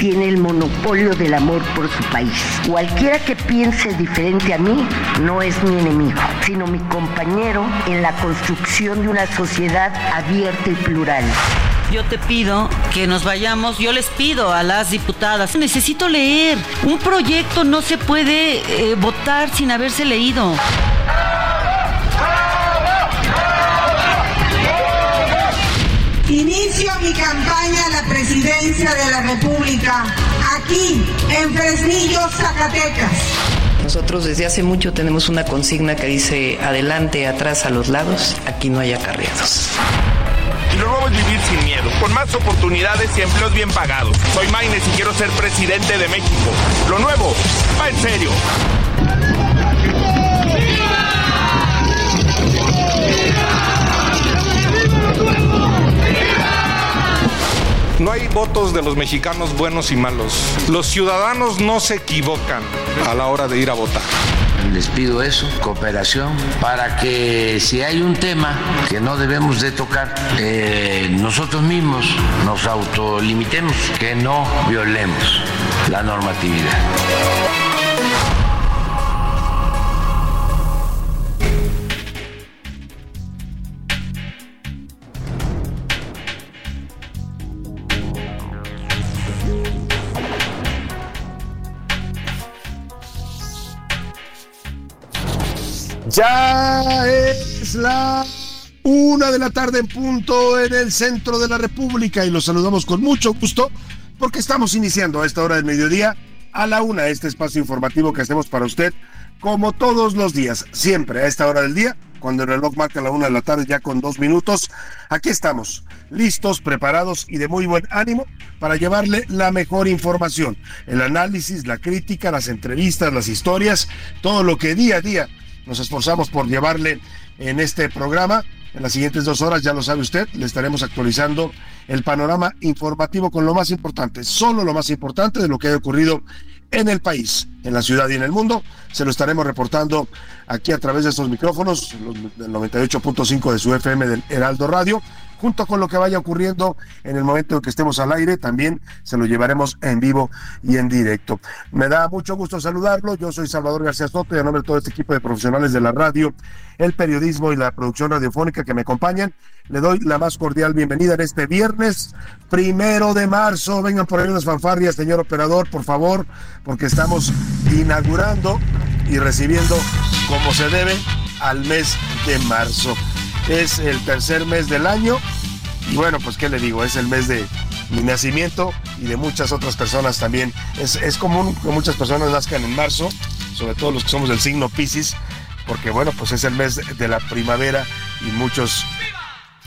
tiene el monopolio del amor por su país. Cualquiera que piense diferente a mí no es mi enemigo, sino mi compañero en la construcción de una sociedad abierta y plural. Yo te pido que nos vayamos, yo les pido a las diputadas, necesito leer. Un proyecto no se puede eh, votar sin haberse leído. Inicio mi campaña a la presidencia de la República aquí en Fresnillo, Zacatecas. Nosotros desde hace mucho tenemos una consigna que dice adelante, atrás, a los lados, aquí no hay acarreados. Y lo nuevo es vivir sin miedo, con más oportunidades y empleos bien pagados. Soy Maines y quiero ser presidente de México. Lo nuevo va en serio. No hay votos de los mexicanos buenos y malos. Los ciudadanos no se equivocan a la hora de ir a votar. Les pido eso, cooperación, para que si hay un tema que no debemos de tocar, eh, nosotros mismos nos autolimitemos, que no violemos la normatividad. Ya es la una de la tarde en punto en el centro de la República y los saludamos con mucho gusto porque estamos iniciando a esta hora del mediodía a la una este espacio informativo que hacemos para usted como todos los días, siempre a esta hora del día, cuando el reloj marca la una de la tarde ya con dos minutos. Aquí estamos, listos, preparados y de muy buen ánimo para llevarle la mejor información, el análisis, la crítica, las entrevistas, las historias, todo lo que día a día nos esforzamos por llevarle en este programa. En las siguientes dos horas, ya lo sabe usted, le estaremos actualizando el panorama informativo con lo más importante, solo lo más importante de lo que ha ocurrido en el país, en la ciudad y en el mundo. Se lo estaremos reportando aquí a través de estos micrófonos, del 98.5 de su FM del Heraldo Radio junto con lo que vaya ocurriendo en el momento en que estemos al aire, también se lo llevaremos en vivo y en directo. Me da mucho gusto saludarlo, yo soy Salvador García Soto y a nombre de todo este equipo de profesionales de la radio, el periodismo y la producción radiofónica que me acompañan, le doy la más cordial bienvenida en este viernes primero de marzo. Vengan por ahí unas fanfarrias, señor operador, por favor, porque estamos inaugurando y recibiendo como se debe al mes de marzo es el tercer mes del año y bueno, pues qué le digo, es el mes de mi nacimiento y de muchas otras personas también. Es, es común que muchas personas nazcan en marzo, sobre todo los que somos del signo Pisces, porque bueno, pues es el mes de la primavera y muchos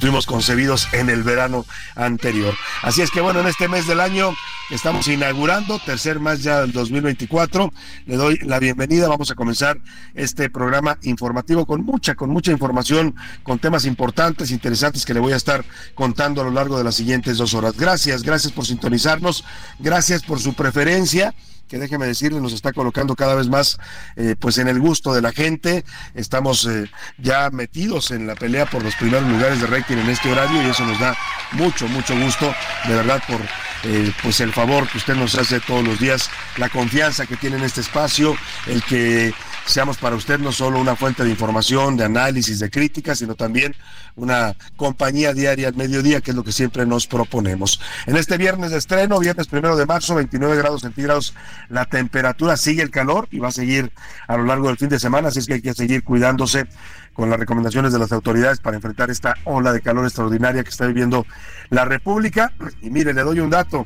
Estuvimos concebidos en el verano anterior. Así es que bueno, en este mes del año estamos inaugurando, tercer mes ya del 2024. Le doy la bienvenida. Vamos a comenzar este programa informativo con mucha, con mucha información, con temas importantes, interesantes que le voy a estar contando a lo largo de las siguientes dos horas. Gracias, gracias por sintonizarnos, gracias por su preferencia que déjeme decirle, nos está colocando cada vez más eh, pues en el gusto de la gente. Estamos eh, ya metidos en la pelea por los primeros lugares de rating en este horario y eso nos da mucho, mucho gusto, de verdad, por eh, pues el favor que usted nos hace todos los días, la confianza que tiene en este espacio, el que seamos para usted no solo una fuente de información, de análisis, de crítica, sino también una compañía diaria al mediodía, que es lo que siempre nos proponemos. En este viernes de estreno, viernes primero de marzo, 29 grados centígrados, la temperatura sigue el calor y va a seguir a lo largo del fin de semana, así es que hay que seguir cuidándose con las recomendaciones de las autoridades para enfrentar esta ola de calor extraordinaria que está viviendo la República. Y mire, le doy un dato,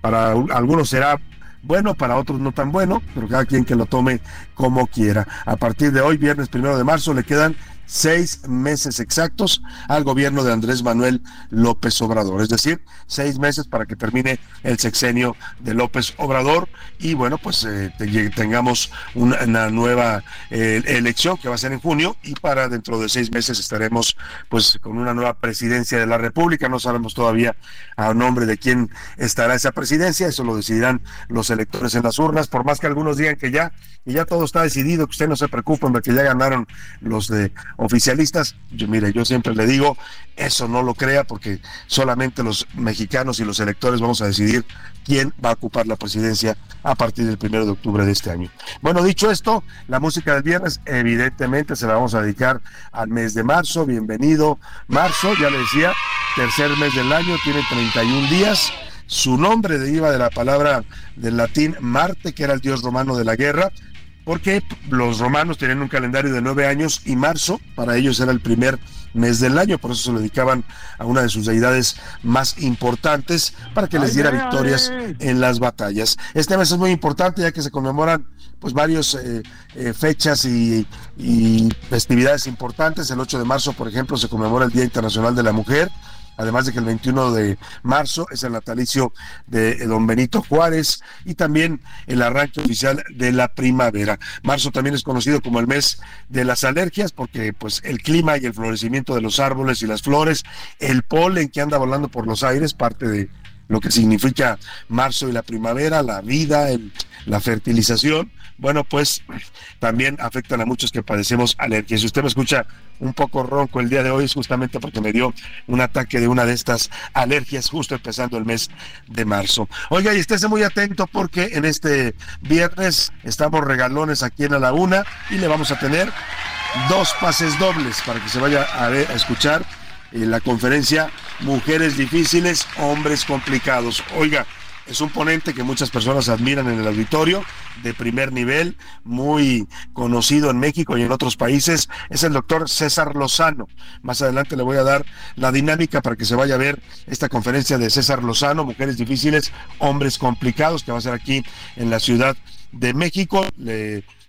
para algunos será bueno, para otros no tan bueno, pero cada quien que lo tome como quiera. A partir de hoy, viernes primero de marzo, le quedan seis meses exactos al gobierno de Andrés Manuel López Obrador, es decir, seis meses para que termine el sexenio de López Obrador y bueno, pues eh, tengamos una, nueva eh, elección que va a ser en junio y para dentro de seis meses estaremos pues con una nueva presidencia de la República, no sabemos todavía a nombre de quién estará esa presidencia, eso lo decidirán los electores en las urnas, por más que algunos digan que ya, y ya todo está decidido, que usted no se preocupe, porque ya ganaron los de oficialistas. Yo, mire, yo siempre le digo, eso no lo crea porque solamente los mexicanos y los electores vamos a decidir quién va a ocupar la presidencia a partir del primero de octubre de este año. Bueno, dicho esto, la música del viernes evidentemente se la vamos a dedicar al mes de marzo. Bienvenido, marzo, ya le decía, tercer mes del año, tiene 31 días. Su nombre deriva de la palabra del latín Marte, que era el dios romano de la guerra porque los romanos tenían un calendario de nueve años y marzo para ellos era el primer mes del año, por eso se lo dedicaban a una de sus deidades más importantes para que les diera victorias en las batallas. Este mes es muy importante ya que se conmemoran pues varias eh, eh, fechas y, y festividades importantes. El 8 de marzo, por ejemplo, se conmemora el Día Internacional de la Mujer además de que el 21 de marzo es el natalicio de don Benito Juárez y también el arranque oficial de la primavera. Marzo también es conocido como el mes de las alergias porque pues el clima y el florecimiento de los árboles y las flores, el polen que anda volando por los aires, parte de lo que significa marzo y la primavera, la vida, la fertilización, bueno, pues también afectan a muchos que padecemos alergias. Si usted me escucha un poco ronco el día de hoy es justamente porque me dio un ataque de una de estas alergias justo empezando el mes de marzo. Oiga, y estése muy atento porque en este viernes estamos regalones aquí en la una y le vamos a tener dos pases dobles para que se vaya a, ver, a escuchar en la conferencia Mujeres difíciles, hombres complicados. Oiga, es un ponente que muchas personas admiran en el auditorio, de primer nivel, muy conocido en México y en otros países. Es el doctor César Lozano. Más adelante le voy a dar la dinámica para que se vaya a ver esta conferencia de César Lozano, Mujeres Difíciles, Hombres Complicados, que va a ser aquí en la Ciudad de México.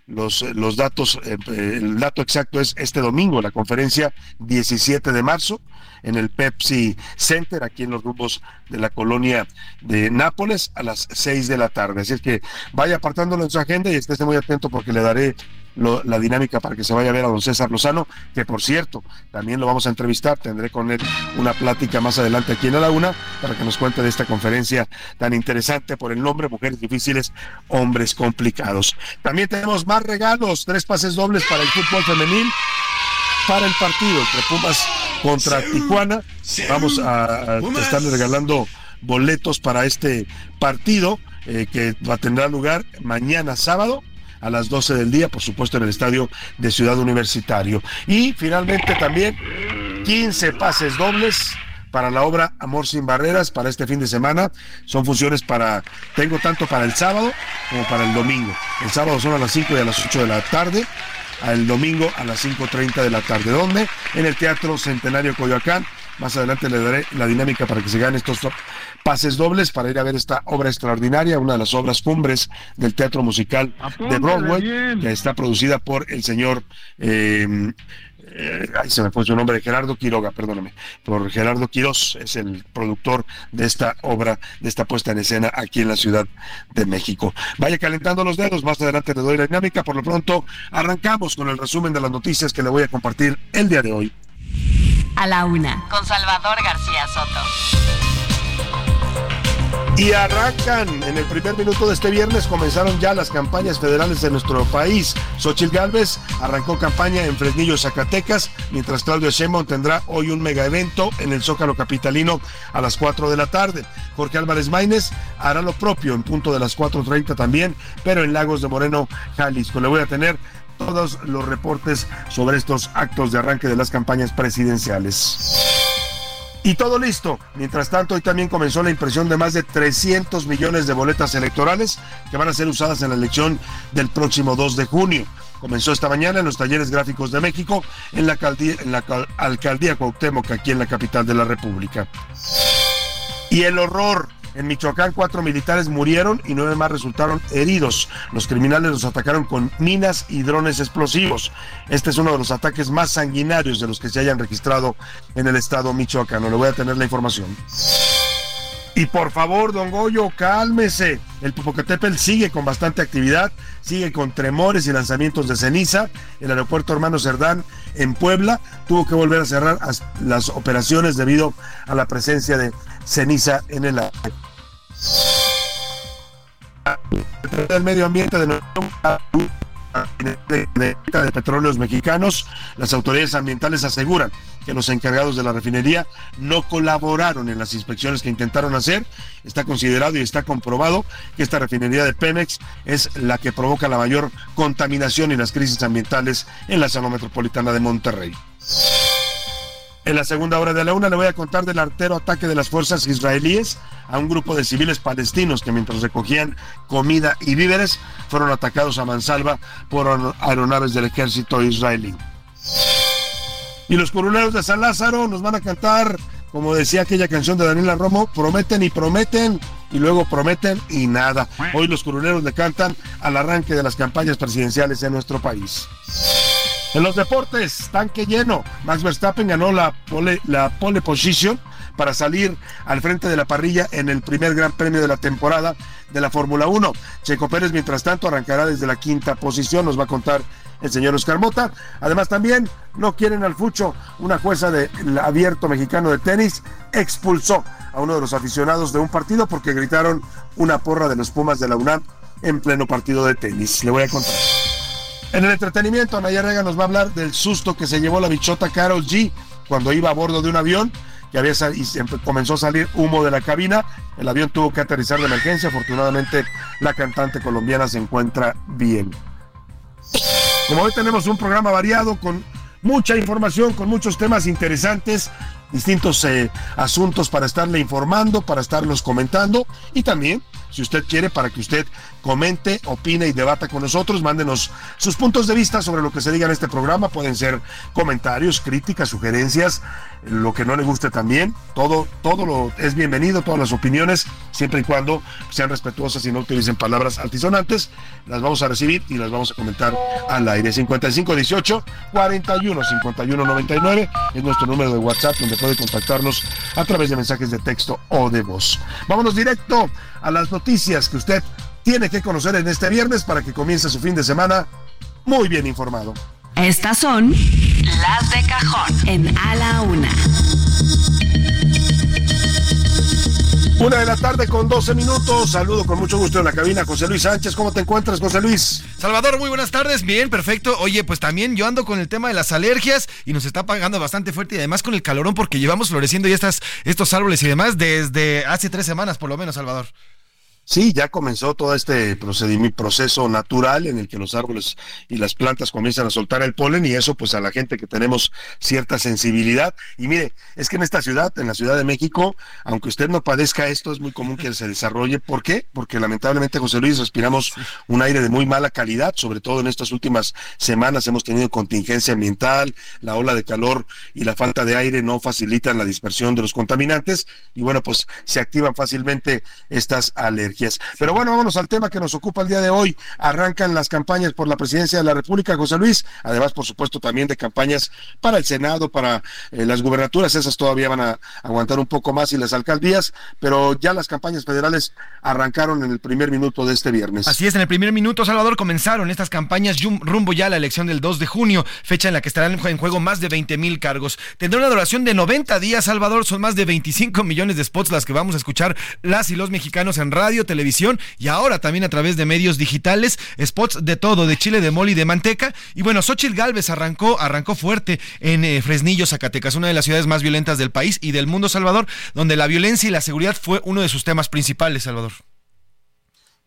Los, los datos, eh, el dato exacto es este domingo, la conferencia 17 de marzo en el Pepsi Center, aquí en los rumbos de la colonia de Nápoles, a las 6 de la tarde. Así es que vaya apartándolo en su agenda y esté muy atento porque le daré la dinámica para que se vaya a ver a don César Lozano, que por cierto, también lo vamos a entrevistar, tendré con él una plática más adelante aquí en la Laguna para que nos cuente de esta conferencia tan interesante por el nombre Mujeres Difíciles, Hombres Complicados. También tenemos más regalos, tres pases dobles para el fútbol femenil para el partido entre Pumas contra Tijuana. Vamos a, estarle regalando boletos para este partido eh, que va a tener lugar mañana sábado a las 12 del día, por supuesto en el estadio de Ciudad Universitario. Y finalmente también 15 pases dobles para la obra Amor sin Barreras para este fin de semana. Son funciones para, tengo tanto para el sábado como para el domingo. El sábado son a las 5 y a las 8 de la tarde al domingo a las 5.30 de la tarde. ¿Dónde? En el Teatro Centenario Coyoacán. Más adelante le daré la dinámica para que se ganen estos pases dobles para ir a ver esta obra extraordinaria, una de las obras cumbres del teatro musical de Broadway, que está producida por el señor eh, eh, ahí se me fue su nombre, Gerardo Quiroga, perdóname, por Gerardo Quirós, es el productor de esta obra, de esta puesta en escena aquí en la Ciudad de México. Vaya calentando los dedos, más adelante le doy la dinámica, por lo pronto arrancamos con el resumen de las noticias que le voy a compartir el día de hoy. A la una, con Salvador García Soto. Y arrancan en el primer minuto de este viernes, comenzaron ya las campañas federales de nuestro país. Xochitl Gálvez arrancó campaña en Fresnillo, Zacatecas, mientras Claudio Sheinbaum tendrá hoy un mega evento en el Zócalo Capitalino a las 4 de la tarde. Jorge Álvarez Maínez hará lo propio en punto de las 4.30 también, pero en Lagos de Moreno, Jalisco. Le voy a tener todos los reportes sobre estos actos de arranque de las campañas presidenciales. Y todo listo. Mientras tanto, hoy también comenzó la impresión de más de 300 millones de boletas electorales que van a ser usadas en la elección del próximo 2 de junio. Comenzó esta mañana en los talleres gráficos de México, en la alcaldía, en la alcaldía Cuauhtémoc, aquí en la capital de la República. Y el horror. En Michoacán, cuatro militares murieron y nueve más resultaron heridos. Los criminales los atacaron con minas y drones explosivos. Este es uno de los ataques más sanguinarios de los que se hayan registrado en el estado michoacano. Le voy a tener la información. Y por favor, don Goyo, cálmese. El Popocatépetl sigue con bastante actividad, sigue con tremores y lanzamientos de ceniza. El aeropuerto Hermano Cerdán en Puebla tuvo que volver a cerrar las operaciones debido a la presencia de ceniza en el aire. Medio ambiente de de, de, petróleos mexicanos, las autoridades ambientales aseguran que los encargados de la refinería no colaboraron en las inspecciones que intentaron hacer. Está considerado y está comprobado que esta refinería de Pemex es la que provoca la mayor contaminación y las crisis ambientales en la zona metropolitana de Monterrey. En la segunda hora de la una le voy a contar del artero ataque de las fuerzas israelíes a un grupo de civiles palestinos que mientras recogían comida y víveres fueron atacados a mansalva por aeronaves del ejército israelí. Y los curuleros de San Lázaro nos van a cantar, como decía aquella canción de Daniela Romo, prometen y prometen y luego prometen y nada. Hoy los curuleros le cantan al arranque de las campañas presidenciales en nuestro país. En los deportes, tanque lleno. Max Verstappen ganó la pole, position para salir al frente de la parrilla en el primer gran premio de la temporada de la Fórmula 1. Checo Pérez, mientras tanto, arrancará desde la quinta posición, nos va a contar el señor Oscar Mota. Además, también no quieren al Fucho. Una jueza del abierto mexicano de tenis expulsó a uno de los aficionados de un partido porque gritaron una porra de los Pumas de la UNAM en pleno partido de tenis. Le voy a contar. En el entretenimiento, Anaya Rega nos va a hablar del susto que se llevó la bichota Carol G cuando iba a bordo de un avión que había y comenzó a salir humo de la cabina. El avión tuvo que aterrizar de emergencia. Afortunadamente, la cantante colombiana se encuentra bien. Como hoy tenemos un programa variado con mucha información, con muchos temas interesantes, distintos eh, asuntos para estarle informando, para estarlos comentando y también si usted quiere, para que usted comente, opine y debata con nosotros. Mándenos sus puntos de vista sobre lo que se diga en este programa. Pueden ser comentarios, críticas, sugerencias, lo que no le guste también. Todo, todo lo es bienvenido, todas las opiniones, siempre y cuando sean respetuosas y no utilicen palabras altisonantes. Las vamos a recibir y las vamos a comentar al aire. 5518 41 51 99 es nuestro número de WhatsApp donde puede contactarnos a través de mensajes de texto o de voz. Vámonos directo a las noticias que usted tiene que conocer en este viernes para que comience su fin de semana muy bien informado. Estas son las de cajón en A la Una. Una de la tarde con 12 minutos. Saludo con mucho gusto en la cabina José Luis Sánchez. ¿Cómo te encuentras, José Luis? Salvador, muy buenas tardes. Bien, perfecto. Oye, pues también yo ando con el tema de las alergias y nos está pagando bastante fuerte y además con el calorón porque llevamos floreciendo ya estas, estos árboles y demás desde hace tres semanas por lo menos, Salvador. Sí, ya comenzó todo este procedimiento, proceso natural en el que los árboles y las plantas comienzan a soltar el polen y eso pues a la gente que tenemos cierta sensibilidad. Y mire, es que en esta ciudad, en la Ciudad de México, aunque usted no padezca esto, es muy común que se desarrolle. ¿Por qué? Porque lamentablemente, José Luis, respiramos un aire de muy mala calidad, sobre todo en estas últimas semanas hemos tenido contingencia ambiental, la ola de calor y la falta de aire no facilitan la dispersión de los contaminantes y bueno, pues se activan fácilmente estas alergias. Pero bueno, vámonos al tema que nos ocupa el día de hoy. Arrancan las campañas por la presidencia de la República, José Luis, además, por supuesto, también de campañas para el Senado, para eh, las gubernaturas, esas todavía van a aguantar un poco más y las alcaldías, pero ya las campañas federales arrancaron en el primer minuto de este viernes. Así es, en el primer minuto, Salvador, comenzaron estas campañas rumbo ya a la elección del 2 de junio, fecha en la que estarán en juego más de 20 mil cargos. Tendrá una duración de 90 días, Salvador, son más de 25 millones de spots las que vamos a escuchar las y los mexicanos en radio, televisión y ahora también a través de medios digitales, spots de todo, de chile, de mole y de manteca. Y bueno, Xochitl Galvez arrancó, arrancó fuerte en eh, Fresnillo, Zacatecas, una de las ciudades más violentas del país y del mundo, Salvador, donde la violencia y la seguridad fue uno de sus temas principales, Salvador.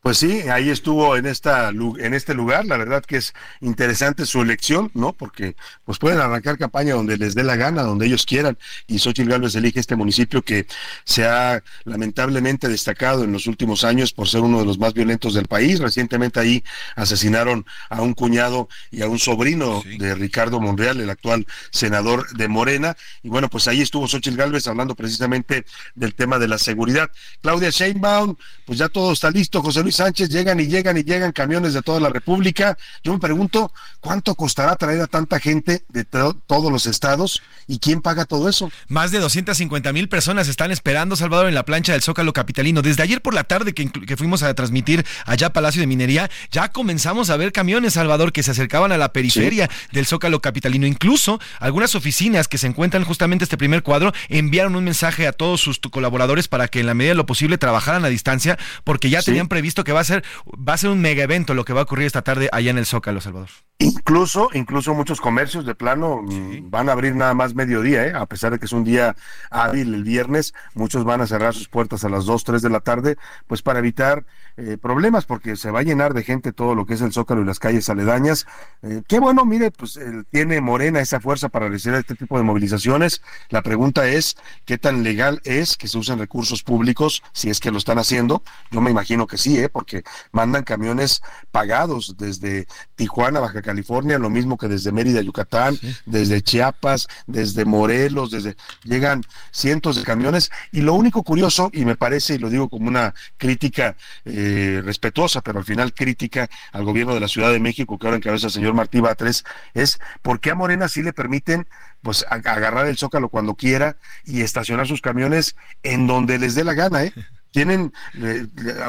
Pues sí, ahí estuvo en esta en este lugar. La verdad que es interesante su elección, ¿no? Porque pues pueden arrancar campaña donde les dé la gana, donde ellos quieran. Y Xochitl Gálvez elige este municipio que se ha lamentablemente destacado en los últimos años por ser uno de los más violentos del país. Recientemente ahí asesinaron a un cuñado y a un sobrino de Ricardo Monreal, el actual senador de Morena. Y bueno, pues ahí estuvo Xochitl Gálvez hablando precisamente del tema de la seguridad. Claudia Sheinbaum, pues ya todo está listo. José Luis Sánchez, llegan y llegan y llegan camiones de toda la República. Yo me pregunto, ¿cuánto costará traer a tanta gente de todos los estados y quién paga todo eso? Más de 250 mil personas están esperando, Salvador, en la plancha del Zócalo Capitalino. Desde ayer por la tarde que, que fuimos a transmitir allá Palacio de Minería, ya comenzamos a ver camiones, Salvador, que se acercaban a la periferia del Zócalo Capitalino. Incluso algunas oficinas que se encuentran justamente este primer cuadro enviaron un mensaje a todos sus colaboradores para que en la medida de lo posible trabajaran a distancia, porque ya tenían previsto que va a ser va a ser un mega evento lo que va a ocurrir esta tarde allá en el Zócalo, Salvador. Incluso, incluso muchos comercios de plano mm, van a abrir nada más mediodía, ¿eh? a pesar de que es un día hábil el viernes, muchos van a cerrar sus puertas a las 2, 3 de la tarde, pues para evitar eh, problemas, porque se va a llenar de gente todo lo que es el Zócalo y las calles aledañas. Eh, qué bueno, mire, pues tiene Morena esa fuerza para realizar este tipo de movilizaciones. La pregunta es, ¿qué tan legal es que se usen recursos públicos, si es que lo están haciendo? Yo me imagino que sí, ¿eh? porque mandan camiones pagados desde Tijuana, Baja California, lo mismo que desde Mérida, Yucatán, desde Chiapas, desde Morelos, desde llegan cientos de camiones y lo único curioso y me parece y lo digo como una crítica eh, respetuosa, pero al final crítica al gobierno de la Ciudad de México que ahora encabeza el señor Martí Batres es por qué a Morena sí le permiten pues agarrar el zócalo cuando quiera y estacionar sus camiones en donde les dé la gana, ¿eh? tienen,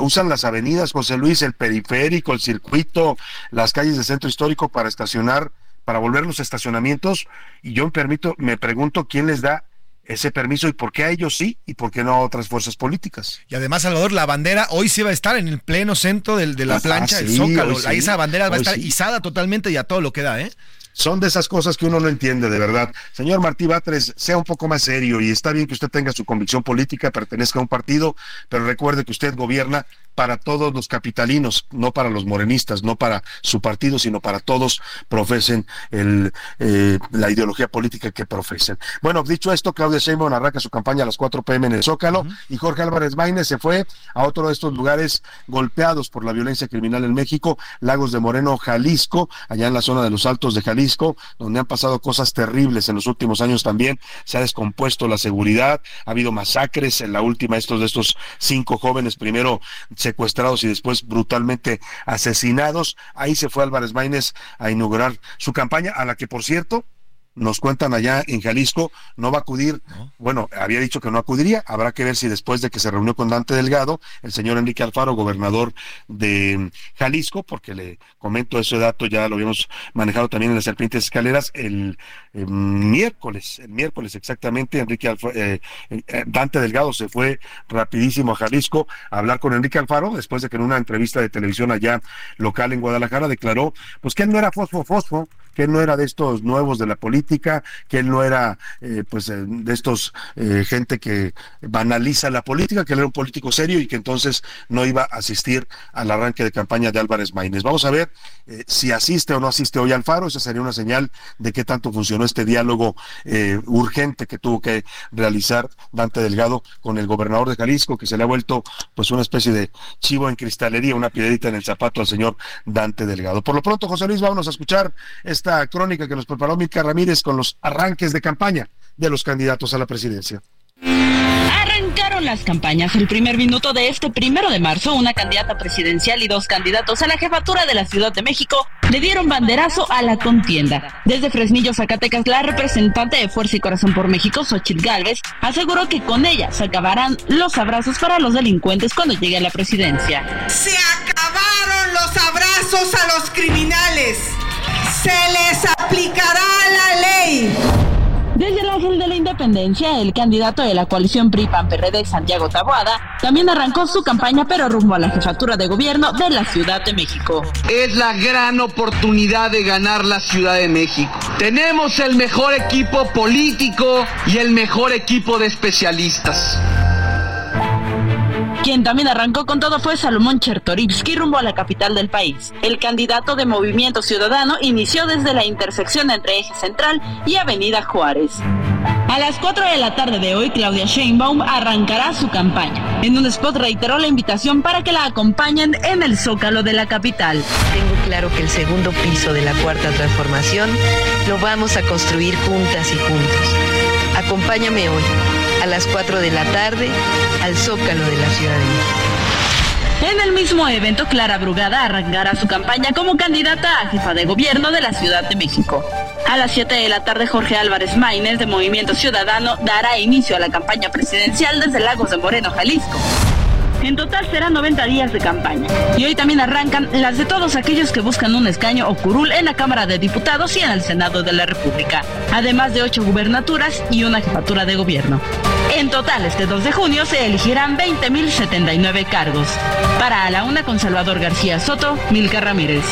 usan las avenidas, José Luis, el periférico, el circuito, las calles del centro histórico para estacionar, para volver los estacionamientos, y yo me permito, me pregunto quién les da ese permiso y por qué a ellos sí y por qué no a otras fuerzas políticas. Y además, Salvador, la bandera hoy sí va a estar en el pleno centro de, la ah, plancha, del Zócalo. Ahí esa bandera va a estar izada totalmente y a todo lo que da, ¿eh? Son de esas cosas que uno no entiende de verdad. Señor Martí Batres, sea un poco más serio y está bien que usted tenga su convicción política, pertenezca a un partido, pero recuerde que usted gobierna para todos los capitalinos, no para los morenistas, no para su partido, sino para todos profesen el, eh, la ideología política que profesen. Bueno, dicho esto, Claudia Sheinbaum arranca su campaña a las 4 pm en el Zócalo y Jorge Álvarez Maínez se fue a otro de estos lugares golpeados por la violencia criminal en México, Lagos de Moreno, Jalisco, allá en la zona de los Altos de Jalisco, donde han pasado cosas terribles en los últimos años también, se ha descompuesto la seguridad, ha habido masacres, en la última estos de estos cinco jóvenes primero se secuestrados y después brutalmente asesinados. Ahí se fue Álvarez Maínez a inaugurar su campaña, a la que, por cierto, nos cuentan allá en Jalisco, no va a acudir, bueno, había dicho que no acudiría, habrá que ver si después de que se reunió con Dante Delgado, el señor Enrique Alfaro, gobernador de Jalisco, porque le comento ese dato, ya lo habíamos manejado también en las serpientes escaleras, el, miércoles, el miércoles exactamente, Enrique eh, eh, Dante Delgado se fue rapidísimo a Jalisco a hablar con Enrique Alfaro, después de que en una entrevista de televisión allá local en Guadalajara declaró, pues que él no era fosfo fosfo, que él no era de estos nuevos de la política, que él no era eh, pues eh, de estos eh, gente que banaliza la política, que él era un político serio y que entonces no iba a asistir al arranque de campaña de Álvarez Maínez. Vamos a ver si asiste o no asiste hoy Alfaro, esa sería una señal de qué tanto funcionó este diálogo urgente que tuvo que realizar Dante Delgado con el gobernador de Jalisco, que se le ha vuelto pues una especie de chivo en cristalería, una piedrita en el zapato al señor Dante Delgado. Por lo pronto, José Luis, vámonos a escuchar esta crónica que nos preparó Milka Ramírez con los arranques de campaña de los candidatos a la presidencia. Arrancaron las campañas. El primer minuto de este primero de marzo, una candidata presidencial y dos candidatos a la jefatura de la Ciudad de México le dieron banderazo a la contienda. Desde Fresnillo, Zacatecas, la representante de Fuerza y Corazón por México, Xochitl Gálvez, aseguró que con ella se acabarán los abrazos para los delincuentes cuando llegue a la presidencia. Se acabaron los abrazos a los criminales se les aplicará la ley. Desde el Ángel de la Independencia, el candidato de la coalición PRI-PAN-PRD, Santiago Taboada, también arrancó su campaña pero rumbo a la jefatura de gobierno de la Ciudad de México. Es la gran oportunidad de ganar la Ciudad de México. Tenemos el mejor equipo político y el mejor equipo de especialistas. Quien también arrancó con todo fue Salomón Chertorivsky rumbo a la capital del país. El candidato de Movimiento Ciudadano inició desde la intersección entre Eje Central y Avenida Juárez. A las 4 de la tarde de hoy, Claudia Sheinbaum arrancará su campaña. En un spot reiteró la invitación para que la acompañen en el zócalo de la capital. Tengo claro que el segundo piso de la cuarta transformación lo vamos a construir juntas y juntos. Acompáñame hoy, a las 4 de la tarde, al zócalo de la Ciudad de México. En el mismo evento, Clara Brugada arrancará su campaña como candidata a jefa de gobierno de la Ciudad de México. A las 7 de la tarde, Jorge Álvarez Maínez, de Movimiento Ciudadano, dará inicio a la campaña presidencial desde Lagos de Moreno, Jalisco. En total serán 90 días de campaña. Y hoy también arrancan las de todos aquellos que buscan un escaño o curul en la Cámara de Diputados y en el Senado de la República, además de ocho gubernaturas y una jefatura de gobierno. En total, este 2 de junio se elegirán 20.079 cargos. Para a la una con Salvador García Soto, Milka Ramírez.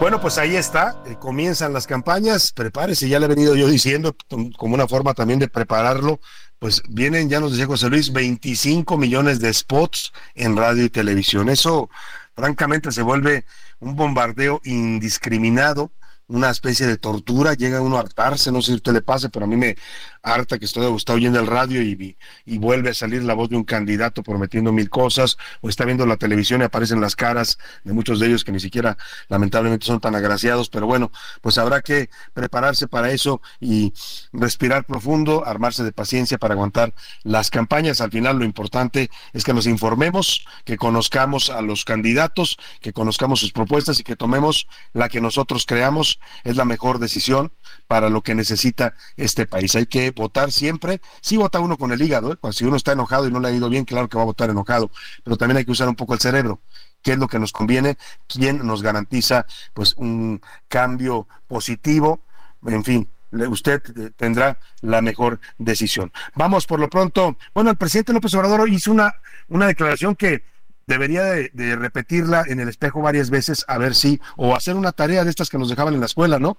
Bueno, pues ahí está, eh, comienzan las campañas, prepárese, ya le he venido yo diciendo como una forma también de prepararlo, pues vienen, ya nos decía José Luis, 25 millones de spots en radio y televisión. Eso francamente se vuelve un bombardeo indiscriminado una especie de tortura, llega uno a hartarse, no sé si usted le pase, pero a mí me harta que estoy, está oyendo el radio y, y, vuelve a salir la voz de un candidato prometiendo mil cosas, o está viendo la televisión y aparecen las caras de muchos de ellos que ni siquiera lamentablemente son tan agraciados, pero bueno, pues habrá que prepararse para eso y respirar profundo, armarse de paciencia para aguantar las campañas. Al final lo importante es que nos informemos, que conozcamos a los candidatos, que conozcamos sus propuestas y que tomemos la que nosotros creamos es la mejor decisión para lo que necesita este país. Hay que votar siempre. Sí vota uno con el hígado, ¿eh? si uno está enojado y no le ha ido bien, claro que va a votar enojado, pero también hay que usar un poco el cerebro. ¿Qué es lo que nos conviene? ¿Quién nos garantiza pues un cambio positivo? En fin, usted eh, tendrá la mejor decisión. Vamos por lo pronto. Bueno, el presidente López Obrador hizo una, una declaración que debería de, repetirla en el espejo varias veces a ver si, o hacer una tarea de estas que nos dejaban en la escuela, ¿no?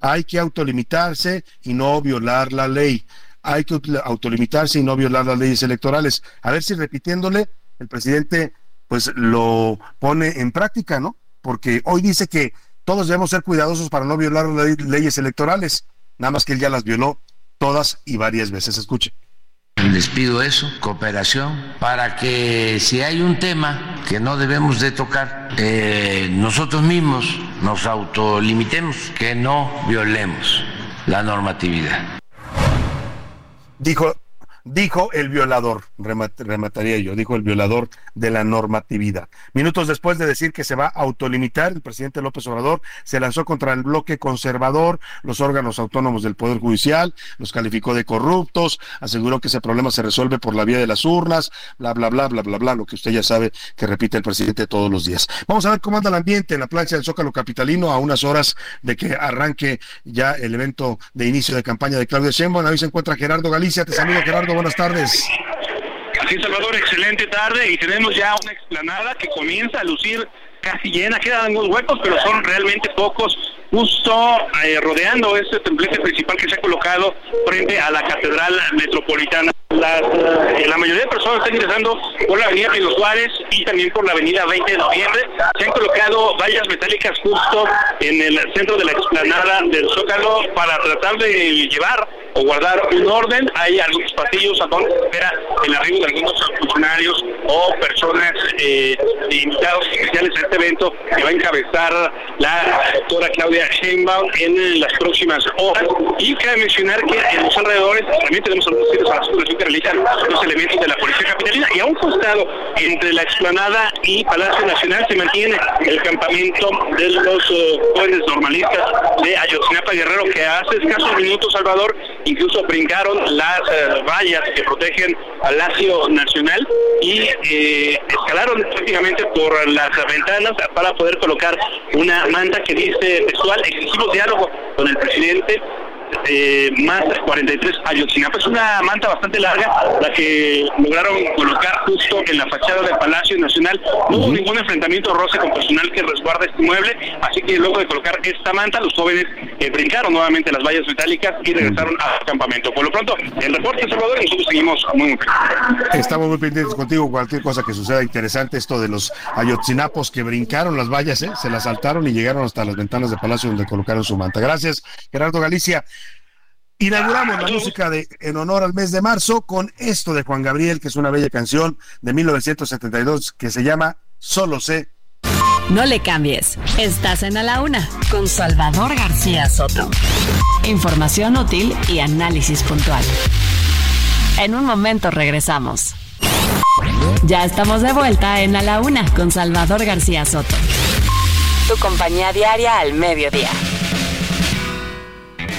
Hay que autolimitarse y no violar la ley. Hay que autolimitarse y no violar las leyes electorales. A ver si repitiéndole, el presidente pues lo pone en práctica, ¿no? Porque hoy dice que todos debemos ser cuidadosos para no violar las leyes electorales. Nada más que él ya las violó todas y varias veces. Escuche. Les pido eso, cooperación, para que si hay un tema que no debemos de tocar, eh, nosotros mismos nos autolimitemos, que no violemos la normatividad. Dijo dijo el violador, remataría yo, dijo el violador de la normatividad. Minutos después de decir que se va a autolimitar, el presidente López Obrador se lanzó contra el bloque conservador, los órganos autónomos del Poder Judicial, los calificó de corruptos, aseguró que ese problema se resuelve por la vía de las urnas, bla, bla, bla, bla, bla, bla, lo que usted ya sabe que repite el presidente todos los días. Vamos a ver cómo anda el ambiente en la plancha del Zócalo Capitalino a unas horas de que arranque ya el evento de inicio de campaña de Claudia Sheinbaum. Ahí se encuentra Gerardo Galicia, te saludo Gerardo buenas tardes. Así Salvador, excelente tarde y tenemos ya una explanada que comienza a lucir casi llena, quedan unos huecos, pero son realmente pocos, justo eh, rodeando este templete principal que se ha colocado frente a la Catedral Metropolitana. Eh, la mayoría de personas están ingresando por la avenida Pino Suárez y también por la avenida 20 de noviembre. Se han colocado vallas metálicas justo en el centro de la explanada del Zócalo para tratar de llevar o guardar un orden. Hay algunos pasillos a donde espera el arribo de algunos funcionarios o personas eh, invitados especiales a este evento que va a encabezar la doctora Claudia Sheinbaum en las próximas horas. Y cabe mencionar que en los alrededores también tenemos a la circulación que realizan los elementos de la Policía Capitalina y a un costado entre la explanada y Palacio Nacional se mantiene el campamento de los uh, jóvenes normalistas de Ayotzinapa Guerrero que hace escasos minutos, Salvador, incluso brincaron las eh, vallas que protegen al Palacio Nacional y eh, escalaron prácticamente por las ventanas para poder colocar una manta que dice textual, exigimos diálogo con el presidente eh, más 43 Ayotzinapa. Es una manta bastante larga la que lograron colocar justo en la fachada del Palacio Nacional. No hubo ningún enfrentamiento roce con personal que resguarda este mueble, así que luego de colocar esta manta, los jóvenes eh, brincaron nuevamente las vallas metálicas y regresaron al campamento. Por lo pronto, el reporte Salvador y nosotros seguimos muy, muy Estamos muy pendientes contigo, cualquier cosa que suceda interesante, esto de los ayotzinapos que brincaron las vallas, ¿eh? se las saltaron y llegaron hasta las ventanas del palacio donde colocaron su manta. Gracias, Gerardo Galicia. Inauguramos la música de, en honor al mes de marzo con esto de Juan Gabriel, que es una bella canción de 1972 que se llama Solo sé. No le cambies. Estás en A la Una con Salvador García Soto. Información útil y análisis puntual. En un momento regresamos. Ya estamos de vuelta en A la Una con Salvador García Soto. Tu compañía diaria al mediodía.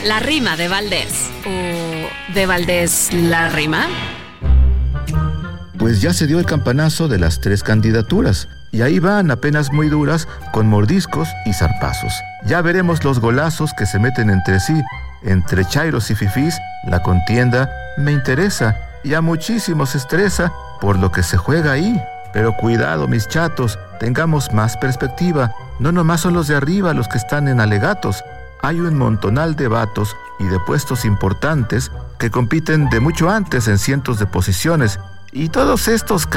La rima de Valdés. ¿O de Valdés la rima? Pues ya se dio el campanazo de las tres candidaturas, y ahí van apenas muy duras con mordiscos y zarpazos. Ya veremos los golazos que se meten entre sí, entre chairos y fifís, la contienda me interesa y a muchísimos estresa por lo que se juega ahí. Pero cuidado, mis chatos, tengamos más perspectiva. No nomás son los de arriba los que están en alegatos, hay un montonal de vatos y de puestos importantes que compiten de mucho antes en cientos de posiciones. Y todos estos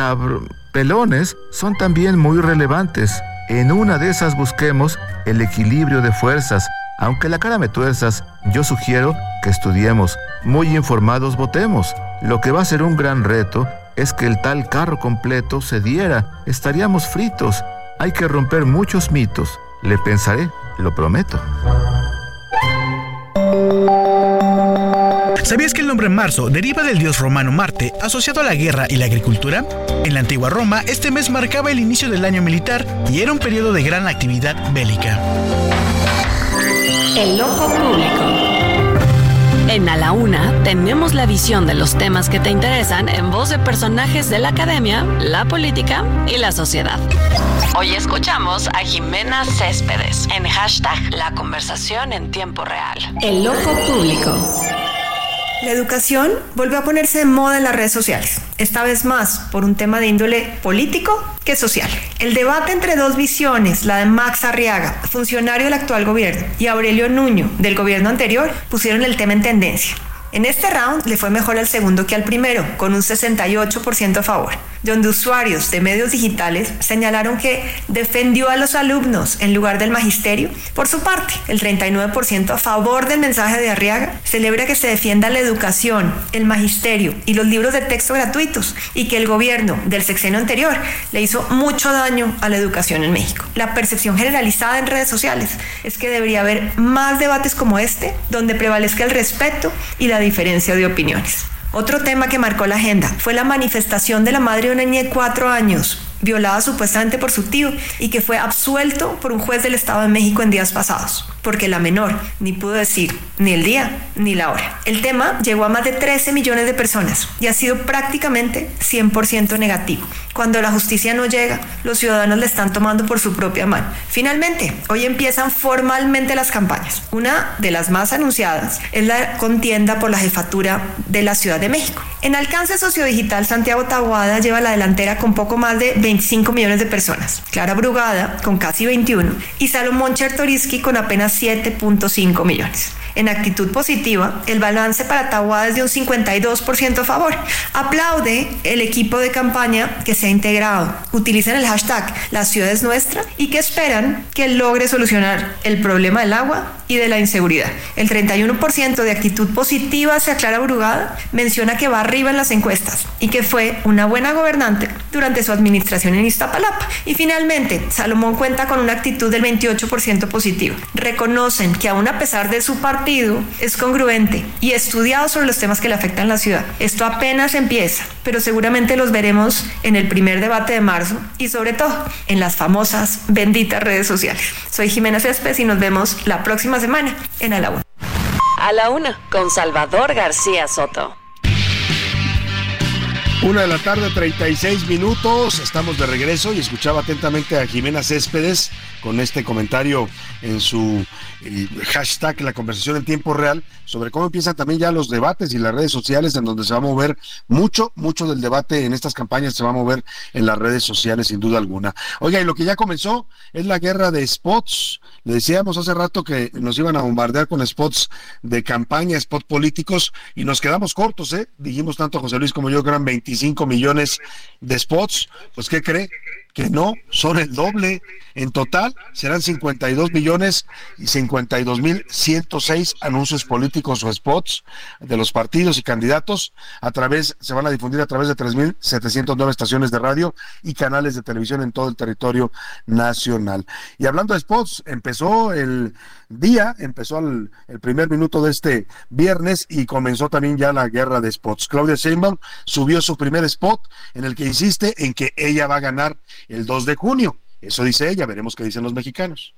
pelones son también muy relevantes. En una de esas busquemos el equilibrio de fuerzas. Aunque la cara me tuerzas, yo sugiero que estudiemos, muy informados votemos. Lo que va a ser un gran reto es que el tal carro completo se diera. Estaríamos fritos. Hay que romper muchos mitos. Le pensaré, lo prometo. ¿Sabías que el nombre marzo deriva del dios romano Marte, asociado a la guerra y la agricultura? En la antigua Roma, este mes marcaba el inicio del año militar y era un periodo de gran actividad bélica. El loco público. En A la Una tenemos la visión de los temas que te interesan en voz de personajes de la academia, la política y la sociedad. Hoy escuchamos a Jimena Céspedes en hashtag La conversación en tiempo real. El loco público. La educación volvió a ponerse de moda en las redes sociales, esta vez más por un tema de índole político que social. El debate entre dos visiones, la de Max Arriaga, funcionario del actual gobierno, y Aurelio Nuño, del gobierno anterior, pusieron el tema en tendencia. En este round le fue mejor al segundo que al primero, con un 68% a favor, donde usuarios de medios digitales señalaron que defendió a los alumnos en lugar del magisterio. Por su parte, el 39% a favor del mensaje de Arriaga celebra que se defienda la educación, el magisterio y los libros de texto gratuitos y que el gobierno del sexenio anterior le hizo mucho daño a la educación en México. La percepción generalizada en redes sociales es que debería haber más debates como este, donde prevalezca el respeto y la diferencia de opiniones. Otro tema que marcó la agenda fue la manifestación de la madre de una niña de cuatro años, violada supuestamente por su tío y que fue absuelto por un juez del Estado de México en días pasados, porque la menor ni pudo decir ni el día ni la hora. El tema llegó a más de 13 millones de personas y ha sido prácticamente 100% negativo. Cuando la justicia no llega, los ciudadanos le están tomando por su propia mano. Finalmente, hoy empiezan formalmente las campañas. Una de las más anunciadas es la contienda por la jefatura de la Ciudad de México. En alcance sociodigital, Santiago Tahuada lleva la delantera con poco más de 25 millones de personas. Clara Brugada con casi 21 y Salomón Chertoriski con apenas 7.5 millones. En actitud positiva, el balance para Tahuada es de un 52% a favor. Aplaude el equipo de campaña que se ha integrado. Utilizan el hashtag La ciudad es nuestra y que esperan que logre solucionar el problema del agua y de la inseguridad. El 31% de actitud positiva hacia Clara Brugada menciona que va arriba en las encuestas y que fue una buena gobernante durante su administración en Iztapalapa. Y finalmente, Salomón cuenta con una actitud del 28% positiva. Reconocen que aún a pesar de su partido es congruente y estudiado sobre los temas que le afectan a la ciudad. Esto apenas empieza, pero seguramente los veremos en el primer debate de marzo y sobre todo en las famosas benditas redes sociales. Soy Jimena Céspedes y nos vemos la próxima semana en A la Una. A la Una, con Salvador García Soto. Una de la tarde, 36 minutos. Estamos de regreso y escuchaba atentamente a Jimena Céspedes con este comentario en su eh, hashtag La conversación en tiempo real sobre cómo empiezan también ya los debates y las redes sociales en donde se va a mover mucho, mucho del debate en estas campañas se va a mover en las redes sociales sin duda alguna. Oiga, y lo que ya comenzó es la guerra de spots. Le decíamos hace rato que nos iban a bombardear con spots de campaña, spots políticos y nos quedamos cortos, ¿eh? Dijimos tanto José Luis como yo que eran 25 millones de spots. Pues ¿qué cree? Que no son el doble. En total serán 52 millones y 52 mil 106 anuncios políticos o spots de los partidos y candidatos. A través, se van a difundir a través de 3.709 estaciones de radio y canales de televisión en todo el territorio nacional. Y hablando de spots, empezó el día, empezó el, el primer minuto de este viernes y comenzó también ya la guerra de spots. Claudia Sheinbaum subió su primer spot en el que insiste en que ella va a ganar el 2 de junio. Eso dice ella, veremos qué dicen los mexicanos.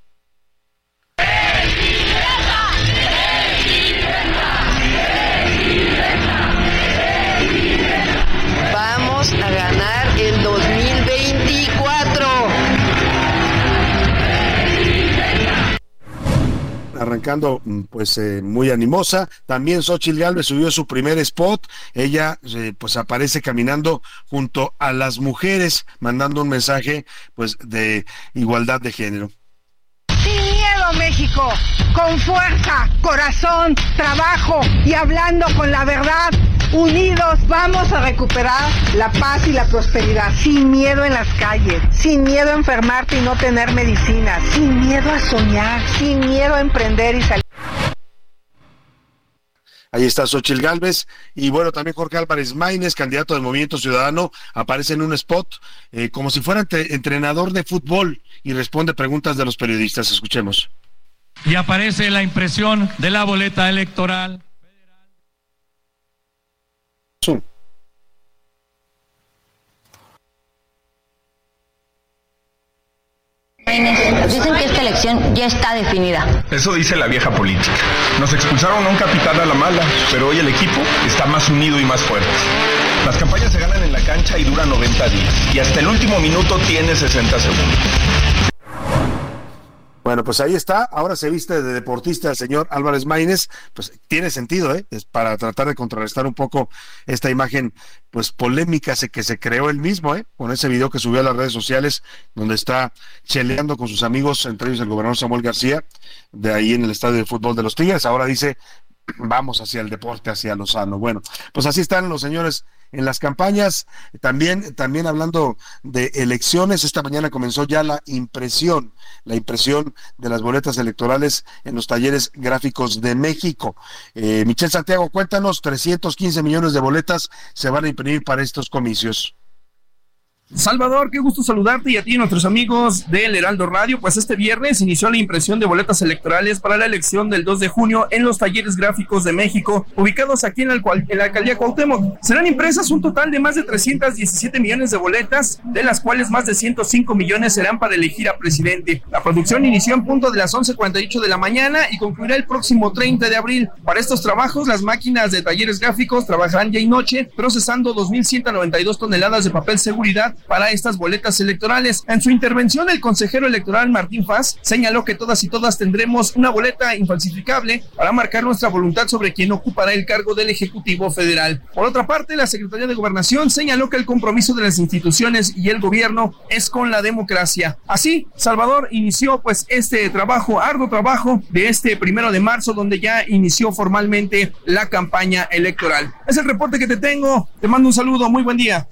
Arrancando mm, pues eh, muy animosa. También Xochitl Galvez subió su primer spot. Ella eh, pues aparece caminando junto a las mujeres, mandando un mensaje pues de igualdad de género. México, con fuerza, corazón, trabajo y hablando con la verdad. Unidos vamos a recuperar la paz y la prosperidad, sin miedo en las calles, sin miedo a enfermarte y no tener medicina, sin miedo a soñar, sin miedo a emprender y salir. Ahí está Xochil Gálvez y bueno, también Jorge Álvarez Maínez, candidato del Movimiento Ciudadano, aparece en un spot eh, como si fuera entre- entrenador de fútbol y responde preguntas de los periodistas. Escuchemos. Y aparece la impresión de la boleta electoral. Dicen que esta elección ya está definida. Eso dice la vieja política. Nos expulsaron a un capitán a la mala, pero hoy el equipo está más unido y más fuerte. Las campañas se ganan en la cancha y duran 90 días. Y hasta el último minuto tiene 60 segundos. Bueno, pues ahí está. Ahora se viste de deportista el señor Álvarez Maínez. Pues tiene sentido, ¿eh? Es para tratar de contrarrestar un poco esta imagen, pues polémica que se creó él mismo, ¿eh? Con ese video que subió a las redes sociales, donde está cheleando con sus amigos, entre ellos el gobernador Samuel García, de ahí en el estadio de fútbol de los Tigres. Ahora dice, vamos hacia el deporte, hacia lo sano. Bueno, pues así están los señores en las campañas. También, también hablando de elecciones, esta mañana comenzó ya la impresión, la impresión de las boletas electorales en los talleres gráficos de México. Eh, Michelle Santiago, cuéntanos, 315 millones de boletas se van a imprimir para estos comicios. Salvador, qué gusto saludarte y a ti y nuestros amigos del Heraldo Radio. Pues este viernes inició la impresión de boletas electorales para la elección del 2 de junio en los talleres gráficos de México, ubicados aquí en, en la alcaldía Cuauhtémoc. Serán impresas un total de más de 317 millones de boletas, de las cuales más de 105 millones serán para elegir a presidente. La producción inició en punto de las 11.48 de la mañana y concluirá el próximo 30 de abril. Para estos trabajos, las máquinas de talleres gráficos trabajarán día y noche, procesando 2.192 toneladas de papel seguridad para estas boletas electorales. En su intervención, el consejero electoral Martín Faz señaló que todas y todas tendremos una boleta infalsificable para marcar nuestra voluntad sobre quién ocupará el cargo del Ejecutivo Federal. Por otra parte, la Secretaría de Gobernación señaló que el compromiso de las instituciones y el gobierno es con la democracia. Así, Salvador inició pues este trabajo, arduo trabajo de este primero de marzo, donde ya inició formalmente la campaña electoral. Es el reporte que te tengo. Te mando un saludo. Muy buen día.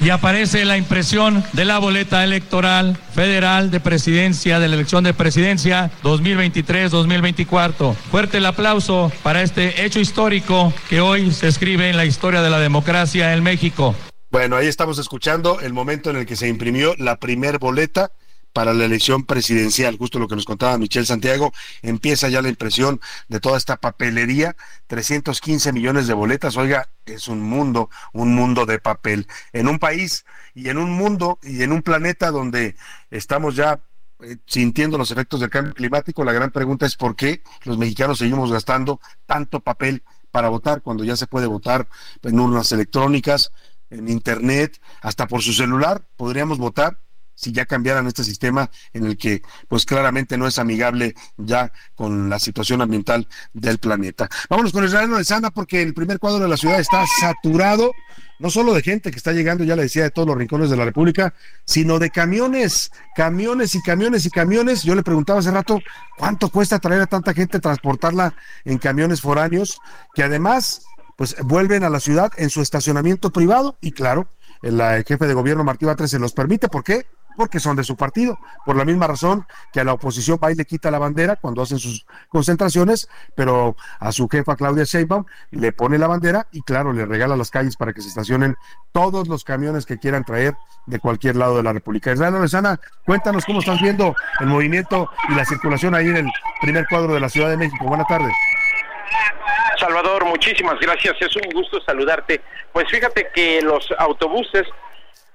Y aparece la impresión de la boleta electoral federal de presidencia, de la elección de presidencia 2023-2024. Fuerte el aplauso para este hecho histórico que hoy se escribe en la historia de la democracia en México. Bueno, ahí estamos escuchando el momento en el que se imprimió la primer boleta para la elección presidencial, justo lo que nos contaba Michelle Santiago, empieza ya la impresión de toda esta papelería, 315 millones de boletas, oiga, es un mundo, un mundo de papel, en un país y en un mundo y en un planeta donde estamos ya eh, sintiendo los efectos del cambio climático, la gran pregunta es por qué los mexicanos seguimos gastando tanto papel para votar cuando ya se puede votar en urnas electrónicas, en internet, hasta por su celular, podríamos votar si ya cambiaran este sistema en el que pues claramente no es amigable ya con la situación ambiental del planeta. Vámonos con Israel Lorenzana porque el primer cuadro de la ciudad está saturado, no solo de gente que está llegando, ya le decía, de todos los rincones de la República, sino de camiones, camiones y camiones y camiones. Yo le preguntaba hace rato, ¿cuánto cuesta traer a tanta gente, transportarla en camiones foráneos, que además pues vuelven a la ciudad en su estacionamiento privado y claro, el, jefe de gobierno Martí Batres se los permite, ¿por qué? Porque son de su partido, por la misma razón que a la oposición va y le quita la bandera cuando hacen sus concentraciones, pero a su jefa Claudia Sheinbaum le pone la bandera y claro, le regala las calles para que se estacionen todos los camiones que quieran traer de cualquier lado de la República. Israel Lorenzana, cuéntanos cómo estás viendo el movimiento y la circulación ahí en el primer cuadro de la Ciudad de México. Buenas tardes. Salvador, muchísimas gracias. Es un gusto saludarte. Pues fíjate que los autobuses,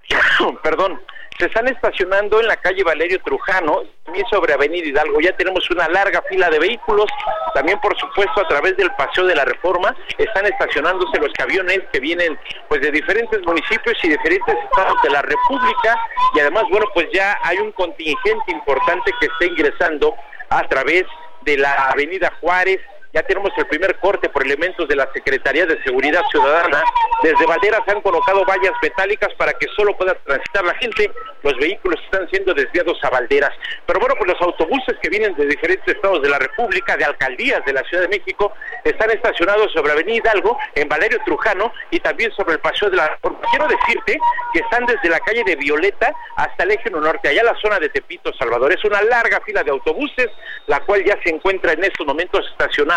perdón, se están estacionando en la calle Valerio Trujano, también sobre Avenida Hidalgo. Ya tenemos una larga fila de vehículos, también por supuesto a través del Paseo de la Reforma están estacionándose los camiones que vienen pues de diferentes municipios y diferentes estados de la República y además bueno pues ya hay un contingente importante que está ingresando a través de la Avenida Juárez, ya tenemos el primer corte por elementos de la Secretaría de Seguridad Ciudadana. Desde Valderas se han colocado vallas metálicas para que solo pueda transitar la gente. Los vehículos están siendo desviados a Valderas. Pero bueno, pues los autobuses que vienen de diferentes estados de la República, de alcaldías de la Ciudad de México, están estacionados sobre Avenida Hidalgo, en Valerio Trujano y también sobre el Paseo de la Quiero decirte que están desde la calle de Violeta hasta el eje norte, allá la zona de Tepito, Salvador. Es una larga fila de autobuses, la cual ya se encuentra en estos momentos estacionada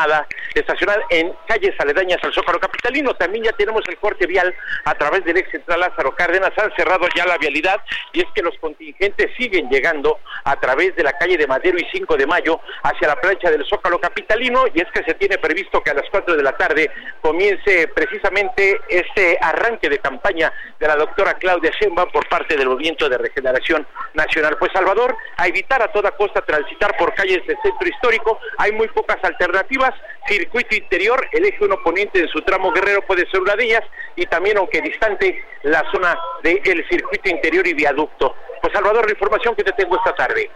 estacionada en calles aledañas al Zócalo Capitalino. También ya tenemos el corte vial a través del ex central Lázaro Cárdenas. Han cerrado ya la vialidad y es que los contingentes siguen llegando a través de la calle de Madero y 5 de Mayo hacia la plancha del Zócalo Capitalino y es que se tiene previsto que a las 4 de la tarde comience precisamente este arranque de campaña de la doctora Claudia Sheinbaum por parte del Movimiento de Regeneración Nacional. Pues Salvador, a evitar a toda costa transitar por calles del centro histórico, hay muy pocas alternativas circuito interior, el eje 1 poniente en su tramo guerrero puede ser una de ellas, y también, aunque distante, la zona del circuito interior y viaducto. Pues Salvador, la información que te tengo esta tarde.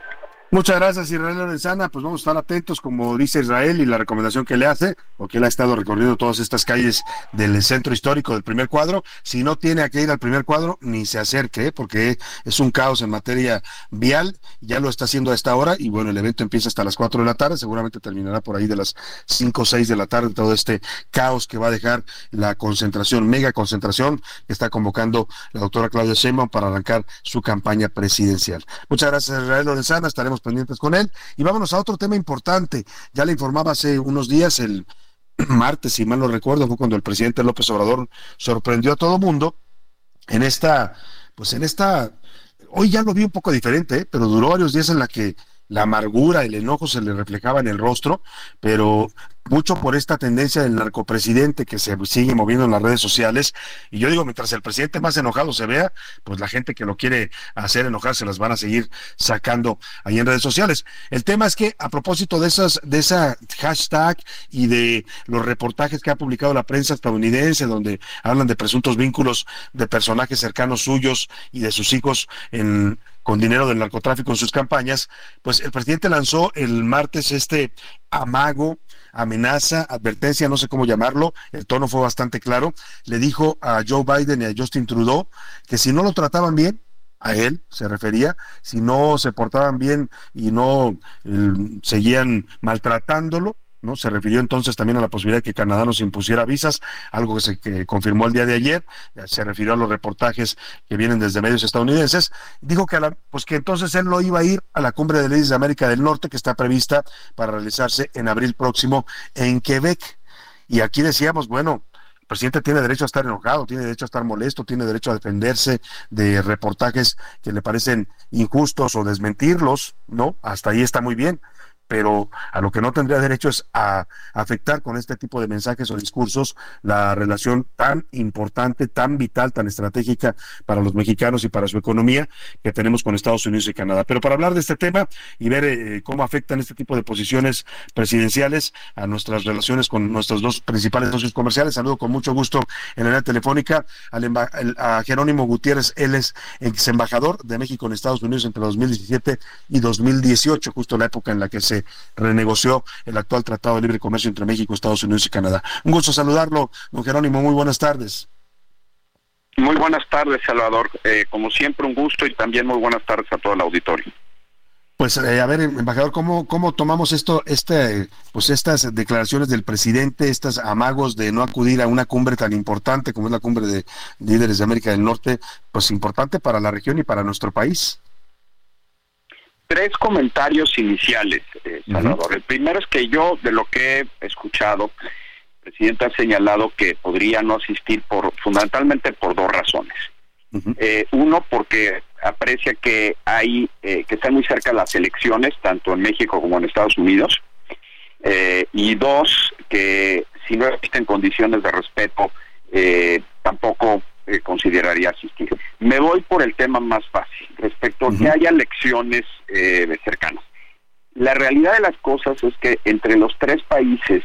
Muchas gracias, Israel Lorenzana. Pues vamos a estar atentos, como dice Israel, y la recomendación que le hace, porque él ha estado recorriendo todas estas calles del centro histórico del primer cuadro. Si no tiene que ir al primer cuadro, ni se acerque, ¿eh? porque es un caos en materia vial. Ya lo está haciendo a esta hora, y bueno, el evento empieza hasta las 4 de la tarde. Seguramente terminará por ahí de las 5 o 6 de la tarde, todo este caos que va a dejar la concentración, mega concentración, que está convocando la doctora Claudia Sheinbaum para arrancar su campaña presidencial. Muchas gracias, Israel Lorenzana. Estaremos pendientes con él. Y vámonos a otro tema importante. Ya le informaba hace unos días, el martes, si mal no recuerdo, fue cuando el presidente López Obrador sorprendió a todo mundo en esta, pues en esta, hoy ya lo vi un poco diferente, ¿eh? pero duró varios días en la que la amargura, el enojo se le reflejaba en el rostro, pero mucho por esta tendencia del narcopresidente que se sigue moviendo en las redes sociales. Y yo digo, mientras el presidente más enojado se vea, pues la gente que lo quiere hacer enojar se las van a seguir sacando ahí en redes sociales. El tema es que a propósito de esas, de esa hashtag y de los reportajes que ha publicado la prensa estadounidense, donde hablan de presuntos vínculos de personajes cercanos suyos y de sus hijos en con dinero del narcotráfico en sus campañas, pues el presidente lanzó el martes este amago, amenaza, advertencia, no sé cómo llamarlo, el tono fue bastante claro, le dijo a Joe Biden y a Justin Trudeau que si no lo trataban bien, a él se refería, si no se portaban bien y no seguían maltratándolo, ¿no? Se refirió entonces también a la posibilidad de que Canadá nos impusiera visas, algo que se confirmó el día de ayer, se refirió a los reportajes que vienen desde medios estadounidenses, dijo que, pues que entonces él no iba a ir a la cumbre de leyes de América del Norte que está prevista para realizarse en abril próximo en Quebec. Y aquí decíamos, bueno, el presidente tiene derecho a estar enojado, tiene derecho a estar molesto, tiene derecho a defenderse de reportajes que le parecen injustos o desmentirlos, ¿no? Hasta ahí está muy bien pero a lo que no tendría derecho es a afectar con este tipo de mensajes o discursos la relación tan importante, tan vital, tan estratégica para los mexicanos y para su economía que tenemos con Estados Unidos y Canadá. Pero para hablar de este tema y ver eh, cómo afectan este tipo de posiciones presidenciales a nuestras relaciones con nuestros dos principales socios comerciales, saludo con mucho gusto en la línea telefónica a Jerónimo Gutiérrez, él es ex embajador de México en Estados Unidos entre 2017 y 2018, justo la época en la que se renegoció el actual Tratado de Libre Comercio entre México, Estados Unidos y Canadá. Un gusto saludarlo, don Jerónimo, muy buenas tardes. Muy buenas tardes, Salvador. Eh, como siempre, un gusto y también muy buenas tardes a todo el auditorio. Pues eh, a ver, embajador, ¿cómo, cómo tomamos esto, este, pues estas declaraciones del presidente, estos amagos de no acudir a una cumbre tan importante como es la cumbre de líderes de América del Norte, pues importante para la región y para nuestro país? Tres comentarios iniciales, eh, Salvador. El primero es que yo, de lo que he escuchado, el presidente ha señalado que podría no asistir por fundamentalmente por dos razones. Eh, uno, porque aprecia que hay eh, que están muy cerca las elecciones, tanto en México como en Estados Unidos. Eh, y dos, que si no existen condiciones de respeto, tampoco consideraría asistir. Me voy por el tema más fácil, respecto a que haya elecciones cercanas. La realidad de las cosas es que entre los tres países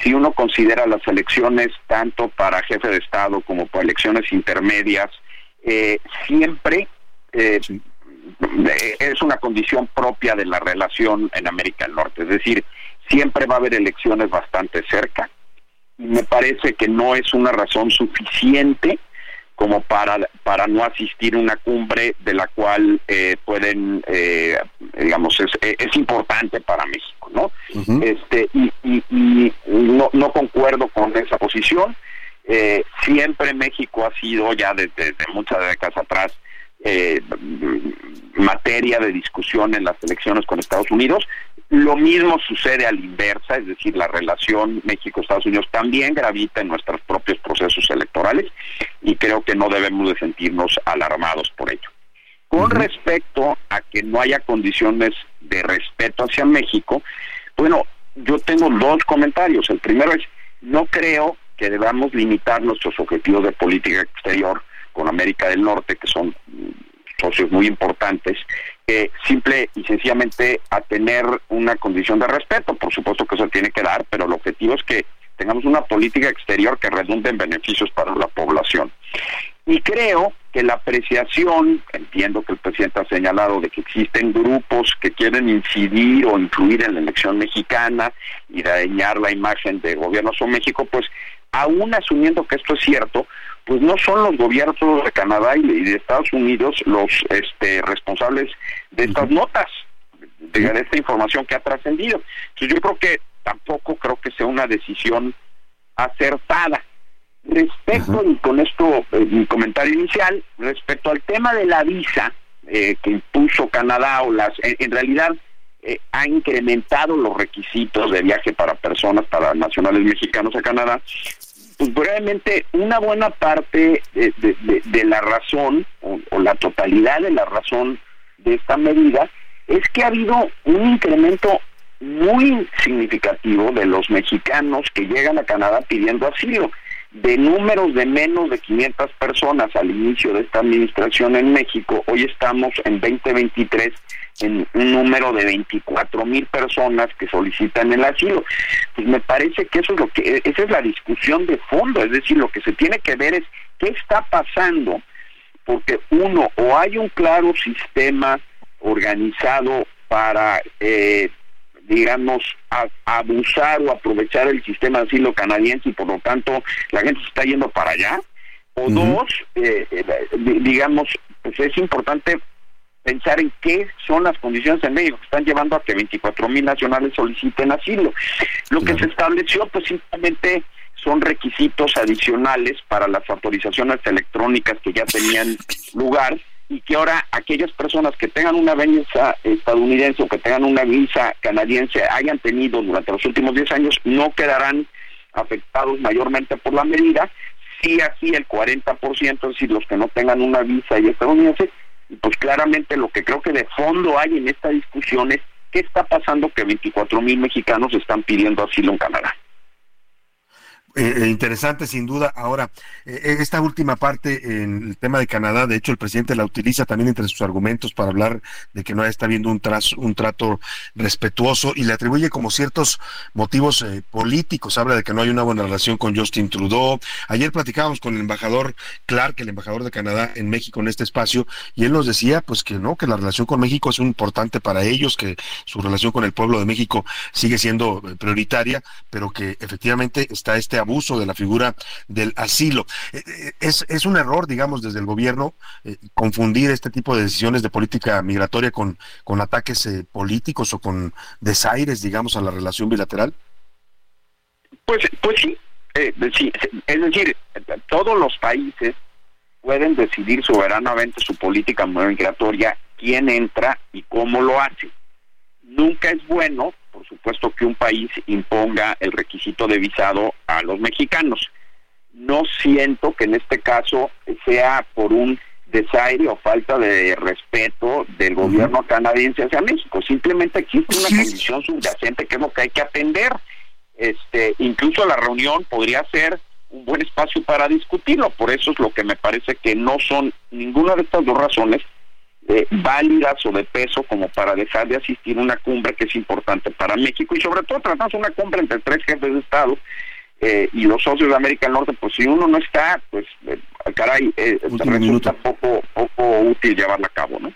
si uno considera las elecciones tanto para jefe de Estado como para elecciones intermedias eh, siempre eh, es una condición propia de la relación en América del Norte, es decir, siempre va a haber elecciones bastante cerca. Me parece que no es una razón suficiente como para para no asistir a una cumbre de la cual eh, pueden digamos es, es, importante para México no este y, y, no, no concuerdo con esa posición. Eh, siempre México ha sido ya desde, muchas décadas atrás eh, materia de discusión en las elecciones con Estados Unidos. Lo mismo sucede a la inversa, es decir, la relación México-Estados Unidos también gravita en nuestros propios procesos electorales y creo que no debemos de sentirnos alarmados por ello. Con respecto a que no haya condiciones de respeto hacia México, bueno, yo tengo dos comentarios. El primero es, no creo que debamos limitar nuestros objetivos de política exterior con América del Norte, que son socios muy importantes, simple y sencillamente a tener una condición de respeto. Por supuesto que eso tiene que dar, pero el objetivo es que tengamos una política exterior que redunde en beneficios para la población. Y creo que la apreciación, entiendo que el presidente ha señalado de que existen grupos que quieren incidir o influir en la elección mexicana y dañar la imagen del gobierno de México, pues aún asumiendo que esto es cierto, pues no son los gobiernos de Canadá y de Estados Unidos los este, responsables de estas notas, de, esta información que ha trascendido. Entonces yo creo que tampoco creo que sea una decisión acertada. Respecto, y con esto eh, mi comentario inicial, respecto al tema de la visa eh, que impuso Canadá o las, en, realidad eh, ha incrementado los requisitos de viaje para personas, para nacionales mexicanos a Canadá, pues brevemente, una buena parte de, la razón, o, la totalidad de la razón de esta medida, es que ha habido un incremento muy significativo de los mexicanos que llegan a Canadá pidiendo asilo. De números de menos de 500 personas al inicio de esta administración en México, hoy estamos en 2023 en un número de 24 mil personas que solicitan el asilo. Pues me parece que eso es lo que, esa es la discusión de fondo, es decir, lo que se tiene que ver es qué está pasando, porque uno, o hay un claro sistema organizado para, eh, digamos, abusar o aprovechar el sistema de asilo canadiense y por lo tanto la gente se está yendo para allá, o dos, eh, eh, digamos, pues es importante pensar en qué son las condiciones en México que están llevando a que 24 mil nacionales soliciten asilo. Lo que se estableció, pues simplemente son requisitos adicionales para las autorizaciones electrónicas que ya tenían lugar y que ahora aquellas personas que tengan una visa estadounidense o que tengan una visa canadiense hayan tenido durante los últimos 10 años no quedarán afectados mayormente por la medida, sí así el 40%, es decir, los que no tengan una visa y estadounidense, pues claramente lo que creo que de fondo hay en esta discusión es ¿qué está pasando que 24 mil mexicanos están pidiendo asilo en Canadá? Eh, eh, interesante sin duda. Ahora, eh, esta última parte en el tema de Canadá, de hecho el presidente la utiliza también entre sus argumentos para hablar de que no está habiendo un, un trato respetuoso y le atribuye como ciertos motivos políticos. Habla de que no hay una buena relación con Justin Trudeau. Ayer platicábamos con el embajador Clark, el embajador de Canadá en México en este espacio, y él nos decía pues que no, que la relación con México es importante para ellos, que su relación con el pueblo de México sigue siendo prioritaria, pero que efectivamente está este abuso de la figura del asilo. Eh, eh, es, es un error, digamos, desde el gobierno eh, confundir este tipo de decisiones de política migratoria con, con ataques políticos o con desaires, digamos, a la relación bilateral. Pues, pues sí, es decir, todos los países pueden decidir soberanamente su política migratoria, quién entra y cómo lo hace. Nunca es bueno por supuesto, que un país imponga el requisito de visado a los mexicanos. No siento que en este caso sea por un desaire o falta de respeto del gobierno canadiense hacia México. Simplemente existe una condición subyacente que es lo que hay que atender. Este, incluso la reunión podría ser un buen espacio para discutirlo. Por eso es lo que me parece que no son ninguna de estas dos razones válidas o de peso como para dejar de asistir a una cumbre que es importante para México y sobre todo tratamos una cumbre entre tres jefes de Estado eh, y los socios de América del Norte, pues si uno no está, pues eh, caray, eh, resulta poco, poco útil llevarla a cabo, ¿no?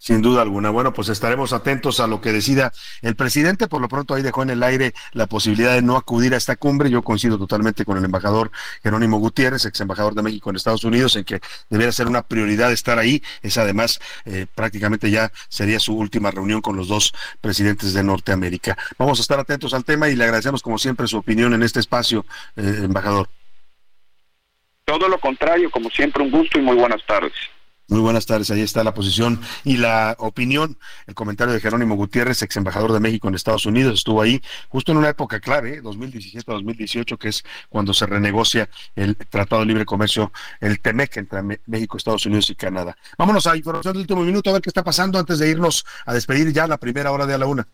Sin duda alguna. Bueno, pues estaremos atentos a lo que decida el presidente. Por lo pronto ahí dejó en el aire la posibilidad de no acudir a esta cumbre. Yo coincido totalmente con el embajador Jerónimo Gutiérrez, ex embajador de México en Estados Unidos, en que debería ser una prioridad estar ahí. Es además eh, prácticamente ya sería su última reunión con los dos presidentes de Norteamérica. Vamos a estar atentos al tema y le agradecemos como siempre su opinión en este espacio, eh, embajador. Todo lo contrario, como siempre, un gusto y muy buenas tardes. Muy buenas tardes, ahí está la posición y la opinión, el comentario de Jerónimo Gutiérrez, ex embajador de México en Estados Unidos, estuvo ahí justo en una época clave, 2017-2018, que es cuando se renegocia el Tratado de Libre Comercio, el TEMEC entre México, Estados Unidos y Canadá. Vámonos a información del último minuto a ver qué está pasando antes de irnos a despedir ya la primera hora de a la una.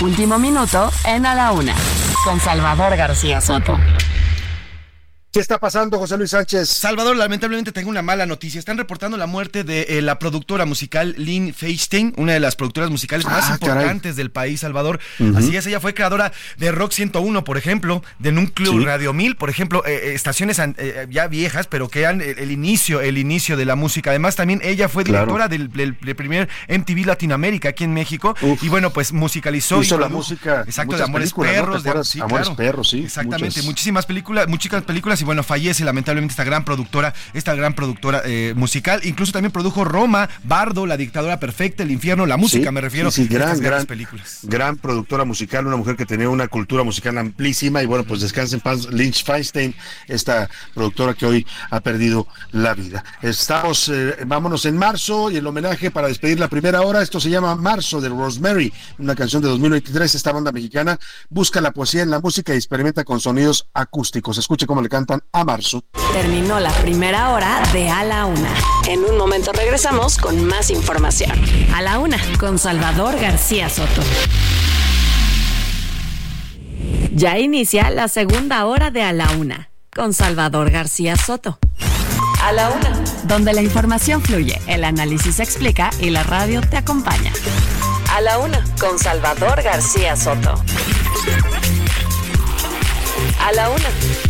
Último minuto en a la una, con Salvador García Soto. ¿Qué está pasando, José Luis Sánchez? Salvador, lamentablemente tengo una mala noticia. Están reportando la muerte de eh, la productora musical Lynn Feinstein, una de las productoras musicales más ah, importantes del país, Salvador. Así es, ella fue creadora de Rock 101, por ejemplo, de Núcleo Radio 1000, por ejemplo, eh, eh, estaciones ya viejas, pero que eran el, inicio, el inicio de la música. Además, también ella fue directora del, primer MTV Latinoamérica aquí en México. Y bueno, pues musicalizó. Hizo la música. Exacto, de Amores Perros. De, Amores Perros, sí. Exactamente, muchísimas películas, muchísimas películas y bueno, fallece lamentablemente esta gran productora, esta gran productora eh, musical. Incluso también produjo Roma, Bardo, La Dictadura Perfecta, El Infierno, La Música, me refiero. Sí, gran, gran, películas. Gran productora musical, una mujer que tenía una cultura musical amplísima y bueno, pues descansa en paz Lynch Feinstein, esta productora que hoy ha perdido la vida. Estamos, eh, vámonos en marzo y el homenaje para despedir la primera hora, esto se llama Marzo de Rosemary, una canción de 2023, esta banda mexicana busca la poesía en la música y experimenta con sonidos acústicos. Escuche cómo le a marzo. Terminó la primera hora de A la Una. En un momento regresamos con más información. A la Una, con Salvador García Soto. Ya inicia la segunda hora de A la Una, con Salvador García Soto. A la Una, donde la información fluye, el análisis se explica y la radio te acompaña. A la Una, con Salvador García Soto. A la Una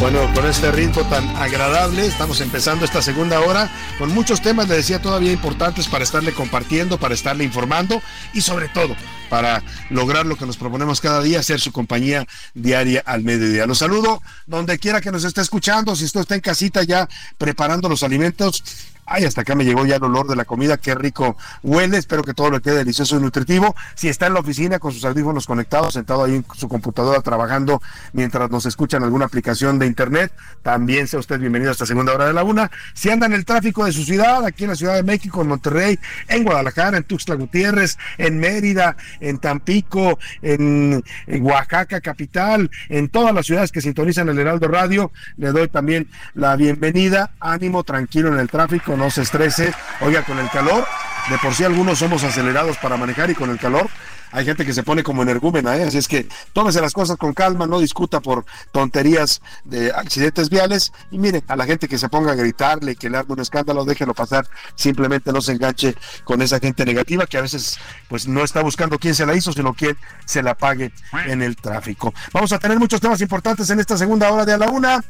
bueno, con este ritmo tan agradable, estamos empezando esta segunda hora con muchos temas, le decía, todavía importantes para estarle compartiendo, para estarle informando y sobre todo para lograr lo que nos proponemos cada día, ser su compañía diaria al mediodía. Los saludo donde quiera que nos esté escuchando, si usted está en casita ya preparando los alimentos, Ay, hasta acá me llegó ya el olor de la comida, qué rico huele, espero que todo le quede delicioso y nutritivo. Si está en la oficina con sus audífonos conectados, sentado ahí en su computadora trabajando mientras nos escuchan alguna aplicación de internet, también sea usted bienvenido a esta segunda hora de la una. Si anda en el tráfico de su ciudad, aquí en la Ciudad de México, en Monterrey, en Guadalajara, en Tuxtla Gutiérrez, en Mérida, en Tampico, en, Oaxaca capital, en todas las ciudades que sintonizan el Heraldo Radio, le doy también la bienvenida, ánimo, tranquilo en el tráfico no se estrese. Oiga, con el calor, de por sí algunos somos acelerados para manejar y con el calor hay gente que se pone como energúmena, ¿eh? así es que tómese las cosas con calma, no discuta por tonterías de accidentes viales y mire, a la gente que se ponga a gritarle, que le haga un escándalo, déjelo pasar, simplemente no se enganche con esa gente negativa que a veces pues no está buscando quién se la hizo, sino quién se la pague en el tráfico. Vamos a tener muchos temas importantes en esta segunda hora de a la una.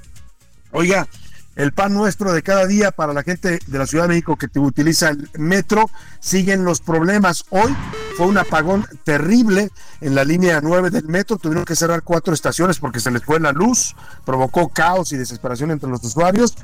Oiga, el pan nuestro de cada día para la gente de la Ciudad de México que utiliza el metro, siguen los problemas. Hoy fue un apagón terrible en la línea 9 del metro, tuvieron que cerrar cuatro estaciones porque se les fue la luz, provocó caos y desesperación entre los usuarios.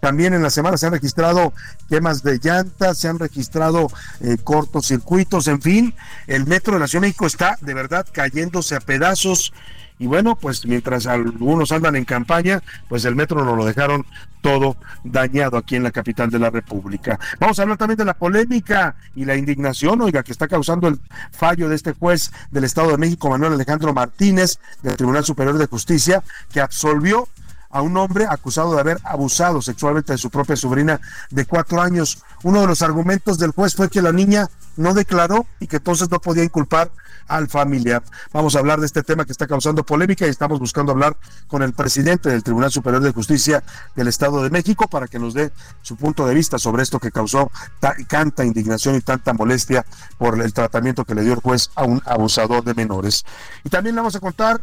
También en la semana se han registrado quemas de llantas, se han registrado eh, cortocircuitos, en fin, el metro de la Ciudad de México está de verdad cayéndose a pedazos y bueno, pues mientras algunos andan en campaña, pues el metro nos lo dejaron todo dañado aquí en la capital de la República. Vamos a hablar también de la polémica y la indignación, oiga, que está causando el fallo de este juez del Estado de México, Manuel Alejandro Martínez, del Tribunal Superior de Justicia, que absolvió a un hombre acusado de haber abusado sexualmente de su propia sobrina de cuatro años. Uno de los argumentos del juez fue que la niña no declaró y que entonces no podía inculpar al familiar. Vamos a hablar de este tema que está causando polémica y estamos buscando hablar con el presidente del Tribunal Superior de Justicia del Estado de México para que nos dé su punto de vista sobre esto que causó tanta indignación y tanta molestia por el tratamiento que le dio el juez a un abusador de menores. Y también le vamos a contar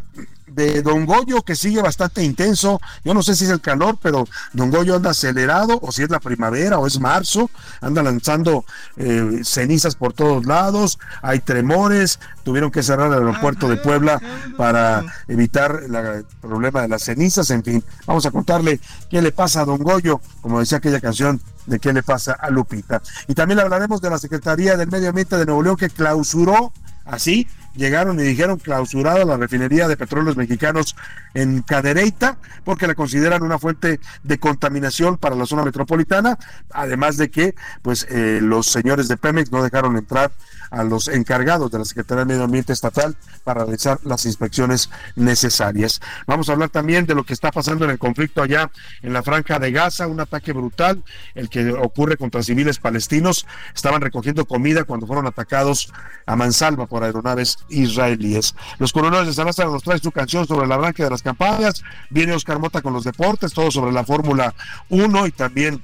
de Don Goyo que sigue bastante intenso. Yo no sé si es el calor, pero Don Goyo anda acelerado o si es la primavera o es marzo. Anda lanzando eh, cenizas por todos lados. Hay tremores. Tuvieron que cerrar el aeropuerto de Puebla para evitar el problema de las cenizas. En fin, vamos a contarle qué le pasa a Don Goyo, como decía aquella canción de qué le pasa a Lupita. Y también hablaremos de la Secretaría del Medio Ambiente de Nuevo León que clausuró así llegaron y dijeron clausurada la refinería de petróleos mexicanos en Cadereyta porque la consideran una fuente de contaminación para la zona metropolitana, además de que pues eh, los señores de Pemex no dejaron entrar a los encargados de la Secretaría de Medio Ambiente Estatal para realizar las inspecciones necesarias. Vamos a hablar también de lo que está pasando en el conflicto allá en la franja de Gaza, un ataque brutal, el que ocurre contra civiles palestinos. Estaban recogiendo comida cuando fueron atacados a mansalva por aeronaves israelíes. Los coroneles de San Lázaro nos trae su canción sobre la arranque de las campañas. Viene Oscar Mota con los deportes, todo sobre la Fórmula 1 y también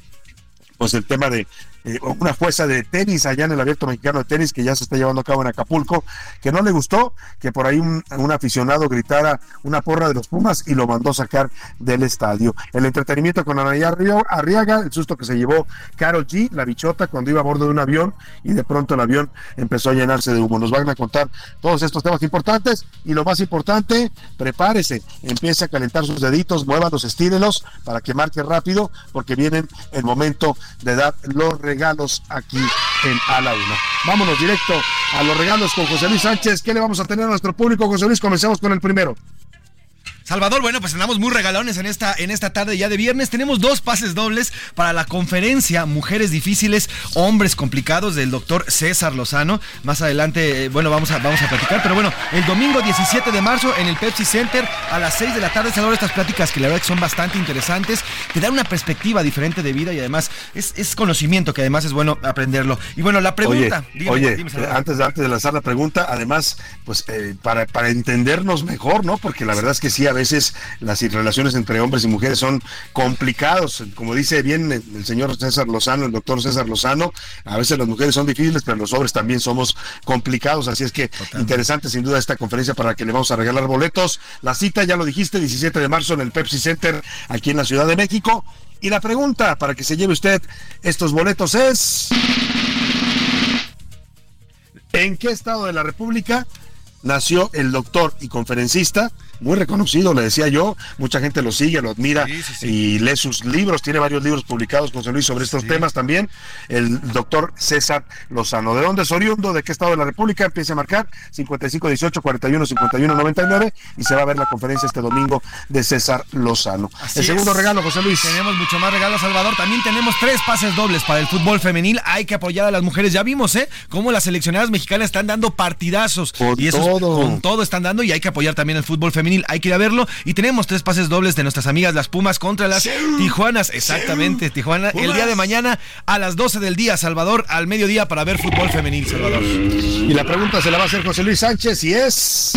pues el tema de eh, una jueza de tenis allá en el Abierto Mexicano de Tenis que ya se está llevando a cabo en Acapulco, que no le gustó que por ahí un, aficionado gritara una porra de los Pumas y lo mandó sacar del estadio. El entretenimiento con Anaya Arriaga, el susto que se llevó Carol G, la bichota, cuando iba a bordo de un avión y de pronto el avión empezó a llenarse de humo. Nos van a contar todos estos temas importantes y lo más importante, prepárese, empiece a calentar sus deditos, muévalos, estírelos para que marque rápido porque vienen el momento de dar los regalos aquí en A la Una. Vámonos directo a los regalos con José Luis Sánchez. ¿Qué le vamos a tener a nuestro público, José Luis? Comencemos con el primero. Salvador, bueno, pues andamos muy regalones en esta, en esta tarde ya de viernes. Tenemos dos pases dobles para la conferencia Mujeres Difíciles, Hombres Complicados del doctor César Lozano. Más adelante, eh, bueno, vamos a, vamos a platicar. Pero bueno, el domingo 17 de marzo en el Pepsi Center a las 6 de la tarde. Salvador, estas pláticas que la verdad que son bastante interesantes. Te dan una perspectiva diferente de vida y además es, conocimiento que además es bueno aprenderlo. Y bueno, la pregunta. Oye, antes, de, antes de lanzar la pregunta, además, pues eh, para, para entendernos mejor, ¿no? Porque la verdad es que sí, a veces veces las relaciones entre hombres y mujeres son complicados. Como dice bien el señor César Lozano, el doctor César Lozano, a veces las mujeres son difíciles, pero los hombres también somos complicados. Así es que interesante sin duda esta conferencia para que le vamos a regalar boletos. La cita, ya lo dijiste, 17 de marzo en el Pepsi Center aquí en la Ciudad de México. Y la pregunta para que se lleve usted estos boletos es... ¿En qué estado de la República nació el doctor y conferencista muy reconocido, le decía yo, mucha gente lo sigue, lo admira y lee sus libros, tiene varios libros publicados, José Luis, sobre estos temas también, el doctor César Lozano. ¿De dónde es oriundo? ¿De qué estado de la República? Empieza a marcar 55 18 41 51 99 y se va a ver la conferencia este domingo de César Lozano. el segundo regalo, José Luis. Tenemos mucho más regalos, Salvador. También tenemos tres pases dobles para el fútbol femenil. Hay que apoyar a las mujeres. Ya vimos, ¿eh? Cómo las seleccionadas mexicanas están dando partidazos. y eso es todo. con todo están dando y hay que apoyar también el fútbol femenil. Hay que ir a verlo. Y tenemos tres pases dobles de nuestras amigas las Pumas contra las Tijuanas. Exactamente, Tijuana. El día de mañana a las 12 del día, Salvador, al mediodía para ver fútbol femenil, Salvador. Y la pregunta se la va a hacer José Luis Sánchez y es...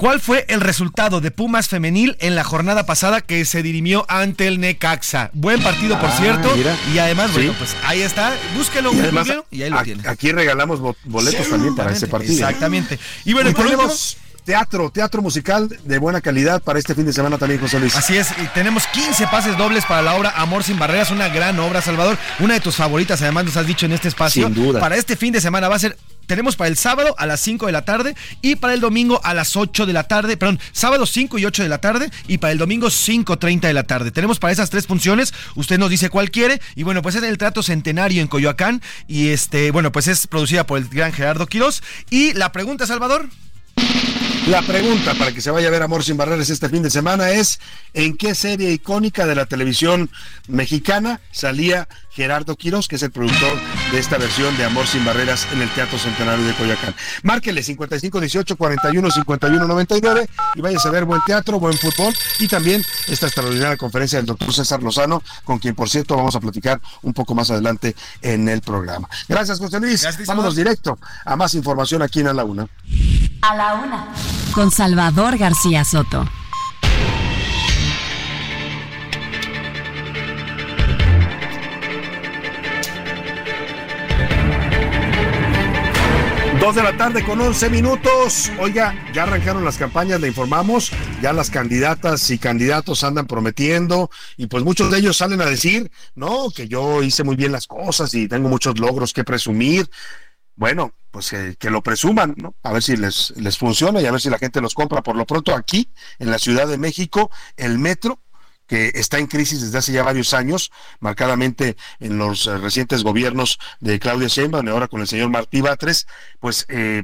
¿Cuál fue el resultado de Pumas femenil en la jornada pasada que se dirimió ante el Necaxa? Buen partido, por Ah, cierto. mira. Y además, Sí. bueno, pues ahí está. Búsquelo, Y además, y ahí lo tiene. Aquí regalamos bo- boletos también para ese partido. Exactamente. Y bueno, Y por último- tenemos teatro, teatro musical de buena calidad para este fin de semana también, José Luis. Así es, y tenemos 15 pases dobles para la obra Amor sin Barreras, una gran obra, Salvador, una de tus favoritas, además nos has dicho en este espacio. Sin duda. Para este fin de semana va a ser tenemos para el sábado a las 5 de la tarde y para el domingo a las 8 de la tarde, perdón, sábado 5 y 8 de la tarde y para el domingo 5.30 de la tarde. Tenemos para esas tres funciones, usted nos dice cuál quiere y bueno, pues es el Trato Centenario en Coyoacán y este, bueno, pues es producida por el gran Gerardo Quirós y la pregunta, Salvador. La pregunta para que se vaya a ver Amor sin Barreras este fin de semana es ¿en qué serie icónica de la televisión mexicana salía Gerardo Quiroz, que es el productor de esta versión de Amor sin Barreras en el Teatro Centenario de Coyoacán? Márquele 5518 41 51 99 y vayas a ver buen teatro, buen fútbol y también esta extraordinaria conferencia del doctor César Lozano, con quien por cierto vamos a platicar un poco más adelante en el programa. Gracias José Luis. Vámonos directo a más información aquí en A la Una. A la una. Con Salvador García Soto. De la tarde con 11 minutos. Oiga, ya arrancaron las campañas, le informamos. Ya las candidatas y candidatos andan prometiendo y pues muchos de ellos salen a decir, no, que yo hice muy bien las cosas y tengo muchos logros que presumir. Bueno, pues que, que lo presuman, ¿no? A ver si les, les funciona y a ver si la gente los compra. Por lo pronto aquí, en la Ciudad de México, el metro que está en crisis desde hace ya varios años, marcadamente en los eh, recientes gobiernos de Claudia Sheinbaum ahora con el señor Martí Batres, pues eh,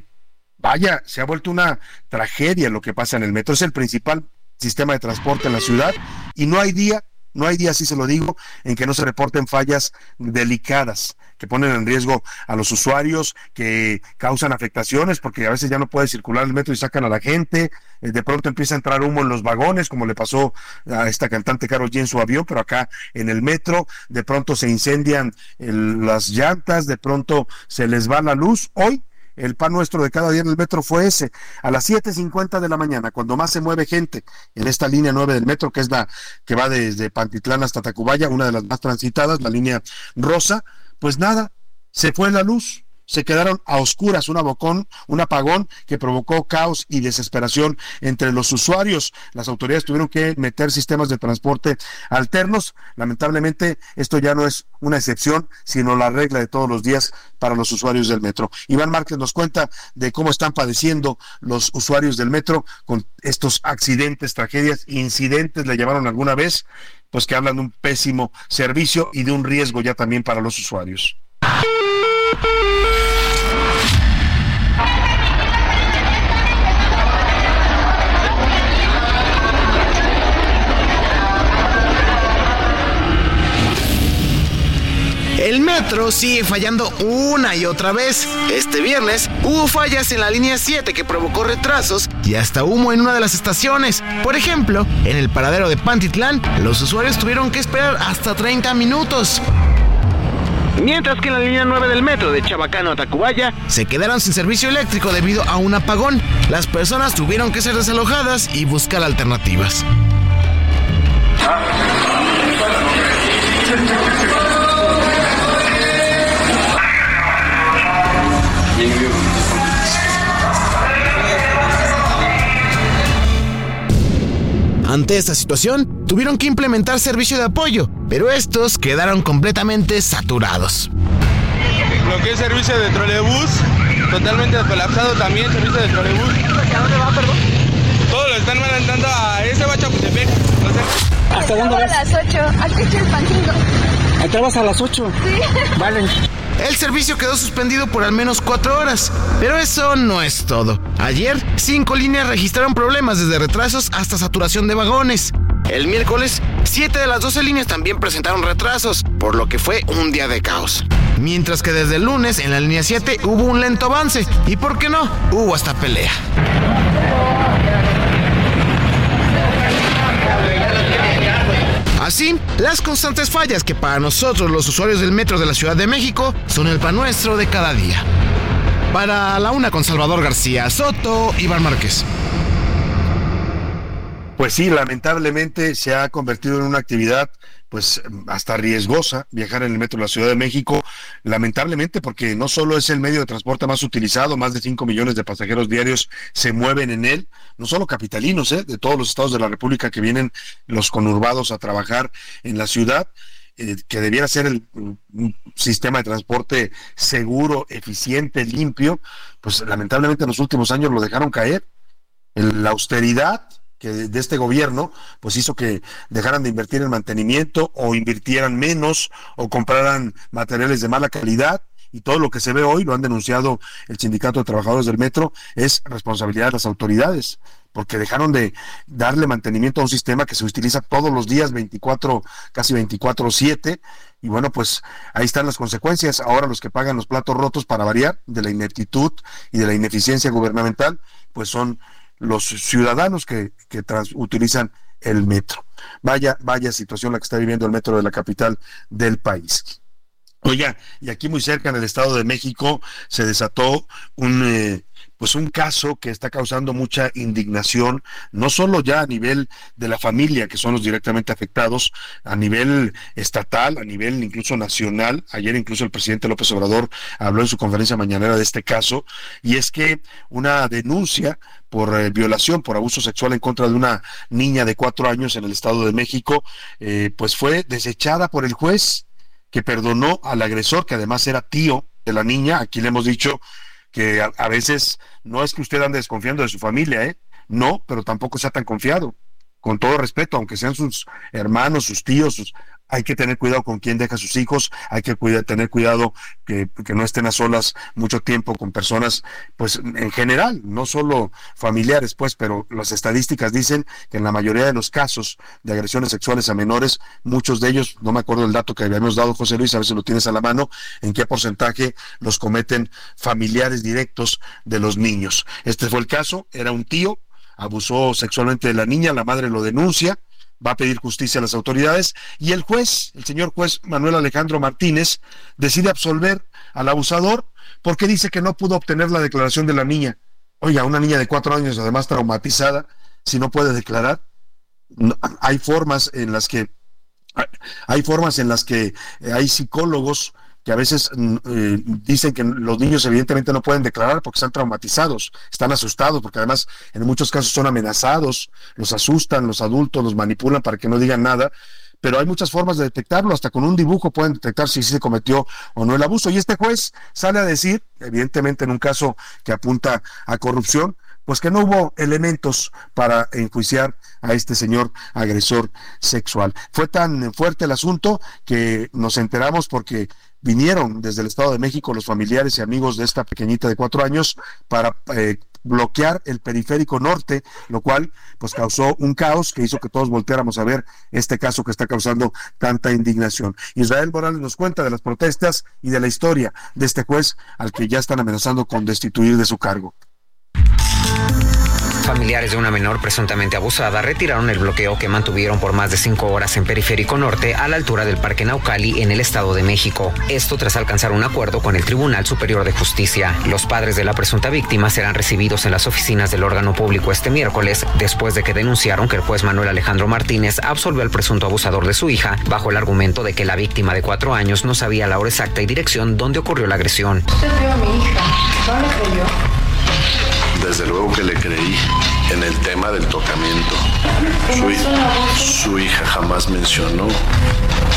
vaya, se ha vuelto una tragedia lo que pasa en el metro. Es el principal sistema de transporte en la ciudad y no hay día, no hay día, así se lo digo, en que no se reporten fallas delicadas que ponen en riesgo a los usuarios, que causan afectaciones, porque a veces ya no puede circular el metro y sacan a la gente, eh, de pronto empieza a entrar humo en los vagones, como le pasó a esta cantante Carol G en su avión, pero acá en el metro, de pronto se incendian el- las llantas, de pronto se les va la luz. Hoy el pan nuestro de cada día en el metro fue ese. A las 7.50 de la mañana, cuando más se mueve gente en esta línea 9 del metro, que es la que va desde Pantitlán hasta Tacubaya, una de las más transitadas, la línea rosa, pues nada, se fue la luz. Se quedaron a oscuras, un abocón, un apagón que provocó caos y desesperación entre los usuarios. Las autoridades tuvieron que meter sistemas de transporte alternos. Lamentablemente, esto ya no es una excepción, sino la regla de todos los días para los usuarios del metro. Iván Márquez nos cuenta de cómo están padeciendo los usuarios del metro con estos accidentes, tragedias, incidentes, le llamaron alguna vez, pues que hablan de un pésimo servicio y de un riesgo ya también para los usuarios. El metro sigue fallando una y otra vez. Este viernes hubo fallas en la línea 7 que provocó retrasos y hasta humo en una de las estaciones. Por ejemplo, en el paradero de Pantitlán, los usuarios tuvieron que esperar hasta 30 minutos. Mientras que en la línea 9 del metro de Chabacano a Tacubaya se quedaron sin servicio eléctrico debido a un apagón. Las personas tuvieron que ser desalojadas y buscar alternativas. Ante esta situación, tuvieron que implementar servicio de apoyo, pero estos quedaron completamente saturados. Lo que es servicio de trolebús, totalmente colapsado también, servicio de trolebús. ¿A dónde va, perdón? Todos lo están mandando a ese va a Chapultepec. No sé. ¿Hasta dónde vas? A las 8. Aquí está el pancingo. ¿Acabas a las 8? Sí. Vale. El servicio quedó suspendido por al menos cuatro horas, pero eso no es todo. Ayer, cinco líneas registraron problemas desde retrasos hasta saturación de vagones. El miércoles, siete de las 12 líneas también presentaron retrasos, por lo que fue un día de caos. Mientras que desde el lunes en la línea 7 hubo un lento avance. ¿Y por qué no? Hubo hasta pelea. Así, las constantes fallas que para nosotros los usuarios del metro de la Ciudad de México son el pan nuestro de cada día. Para la una con Salvador García Soto, Iván Márquez. Pues sí, lamentablemente se ha convertido en una actividad pues hasta riesgosa viajar en el metro de la Ciudad de México, lamentablemente porque no solo es el medio de transporte más utilizado, más de 5 millones de pasajeros diarios se mueven en él, no solo capitalinos, ¿eh? de todos los estados de la República que vienen los conurbados a trabajar en la ciudad, eh, que debiera ser el, un sistema de transporte seguro, eficiente, limpio, pues lamentablemente en los últimos años lo dejaron caer. la austeridad, que de este gobierno pues hizo que dejaran de invertir en mantenimiento o invirtieran menos o compraran materiales de mala calidad y todo lo que se ve hoy, lo han denunciado el Sindicato de Trabajadores del Metro, es responsabilidad de las autoridades, porque dejaron de darle mantenimiento a un sistema que se utiliza todos los días, 24, casi 24/7, y bueno, pues ahí están las consecuencias. Ahora los que pagan los platos rotos para variar de la ineptitud y de la ineficiencia gubernamental, pues son los ciudadanos que, que utilizan el metro. Vaya, vaya situación la que está viviendo el metro de la capital del país. Oiga, y aquí muy cerca en el Estado de México se desató un eh, pues un caso que está causando mucha indignación, no solo ya a nivel de la familia, que son los directamente afectados, a nivel estatal, a nivel incluso nacional. Ayer incluso el presidente López Obrador habló en su conferencia mañanera de este caso, y es que una denuncia por eh, violación, por abuso sexual en contra de una niña de cuatro años en el Estado de México, eh, pues fue desechada por el juez que perdonó al agresor, que además era tío de la niña, aquí le hemos dicho que a, veces no es que usted ande desconfiando de su familia, ¿eh? No, pero tampoco sea tan confiado. Con todo respeto, aunque sean sus hermanos, sus tíos, sus, hay que tener cuidado con quién deja a sus hijos, hay que tener cuidado que, no estén a solas mucho tiempo con personas, pues en general, no solo familiares, pues, pero las estadísticas dicen que en la mayoría de los casos de agresiones sexuales a menores, muchos de ellos, no me acuerdo el dato que habíamos dado, José Luis, a ver si lo tienes a la mano, en qué porcentaje los cometen familiares directos de los niños. Este fue el caso, era un tío, abusó sexualmente de la niña, la madre lo denuncia, va a pedir justicia a las autoridades y el juez, el señor juez Manuel Alejandro Martínez, decide absolver al abusador porque dice que no pudo obtener la declaración de la niña. Oiga, una niña de cuatro años, además traumatizada, si no puede declarar, hay formas en las que hay formas en las que hay psicólogos que a veces mm, eh, dicen que los niños evidentemente no pueden declarar porque están traumatizados, están asustados, porque además en muchos casos son amenazados, los asustan, los adultos los manipulan para que no digan nada, pero hay muchas formas de detectarlo, hasta con un dibujo pueden detectar si se cometió o no el abuso. Y este juez sale a decir, evidentemente en un caso que apunta a corrupción, pues que no hubo elementos para enjuiciar a este señor agresor sexual. Fue tan fuerte el asunto que nos enteramos porque vinieron desde el Estado de México los familiares y amigos de esta pequeñita de cuatro años para eh, bloquear el periférico norte, lo cual pues causó un caos que hizo que todos volteáramos a ver este caso que está causando tanta indignación. Israel Morales nos cuenta de las protestas y de la historia de este juez al que ya están amenazando con destituir de su cargo. Familiares de una menor presuntamente abusada retiraron el bloqueo que mantuvieron por más de cinco horas en Periférico Norte a la altura del Parque Naucali en el Estado de México. Esto tras alcanzar un acuerdo con el Tribunal Superior de Justicia. Los padres de la presunta víctima serán recibidos en las oficinas del órgano público este miércoles después de que denunciaron que el juez Manuel Alejandro Martínez absolvió al presunto abusador de su hija bajo el argumento de que la víctima de cuatro años no sabía la hora exacta y dirección donde ocurrió la agresión. Mi hija. Desde luego que le creí en el tema del tocamiento. Su, su hija jamás mencionó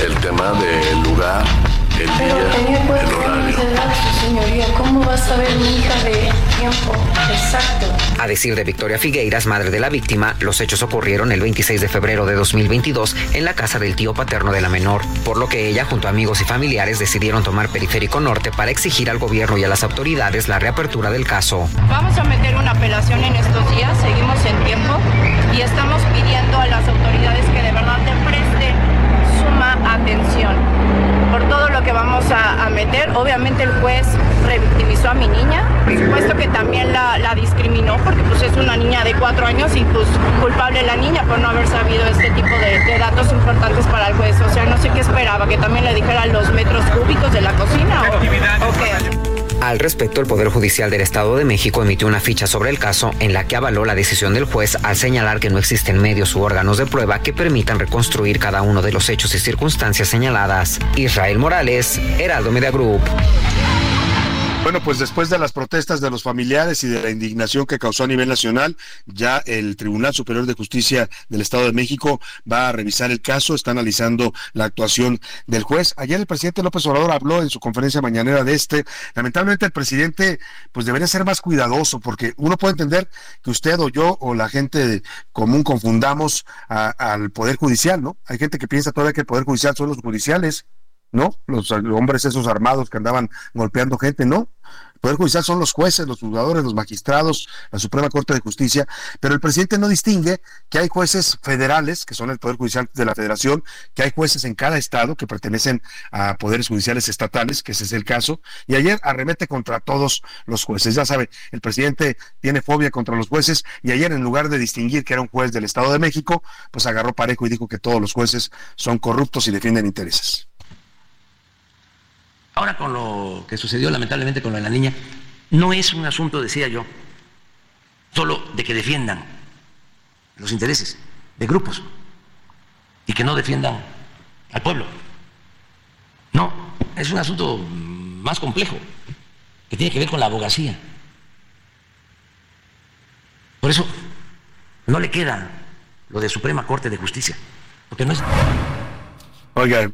el tema del lugar, el Pero día, tenía cuatro el años horario. de edad, su señoría. ¿Cómo va a saber mi hija de tiempo exacto? A decir de Victoria Figueiras, madre de la víctima, los hechos ocurrieron el 26 de febrero de 2022 en la casa del tío paterno de la menor, por lo que ella junto a amigos y familiares decidieron tomar Periférico Norte para exigir al gobierno y a las autoridades la reapertura del caso. Vamos a meter una apelación en estos días, seguimos en tiempo y estamos pidiendo a las autoridades que de verdad le presten suma atención, por todo lo que vamos a, meter. Obviamente el juez revictimizó a mi niña, por supuesto que también la, discriminó porque pues es una niña de cuatro años y pues culpable la niña por no haber sabido este tipo de, datos importantes para el juez. O sea, no sé qué esperaba, que también le dijera los metros cúbicos de la cocina o, qué. Al respecto, el Poder Judicial del Estado de México emitió una ficha sobre el caso en la que avaló la decisión del juez al señalar que no existen medios u órganos de prueba que permitan reconstruir cada uno de los hechos y circunstancias señaladas. Israel Morales, Heraldo Media Group. Bueno, pues después de las protestas de los familiares y de la indignación que causó a nivel nacional, ya el Tribunal Superior de Justicia del Estado de México va a revisar el caso, está analizando la actuación del juez. Ayer el presidente López Obrador habló en su conferencia mañanera de este. Lamentablemente el presidente pues debería ser más cuidadoso porque uno puede entender que usted o yo o la gente común confundamos al Poder Judicial, ¿no? Hay gente que piensa todavía que el Poder Judicial son los judiciales ¿no? Los hombres esos armados que andaban golpeando gente, ¿no? El Poder Judicial son los jueces, los juzgadores, los magistrados, la Suprema Corte de Justicia, pero el presidente no distingue que hay jueces federales, que son el Poder Judicial de la Federación, que hay jueces en cada estado que pertenecen a poderes judiciales estatales, que ese es el caso, y ayer arremete contra todos los jueces. Ya sabe, el presidente tiene fobia contra los jueces, y ayer en lugar de distinguir que era un juez del Estado de México, pues agarró parejo y dijo que todos los jueces son corruptos y defienden intereses. Ahora con lo que sucedió lamentablemente con la niña, no es un asunto, decía yo, solo de que defiendan los intereses de grupos y que no defiendan al pueblo. No, es un asunto más complejo, que tiene que ver con la abogacía. Por eso no le queda lo de Suprema Corte de Justicia, porque no es... Oiga,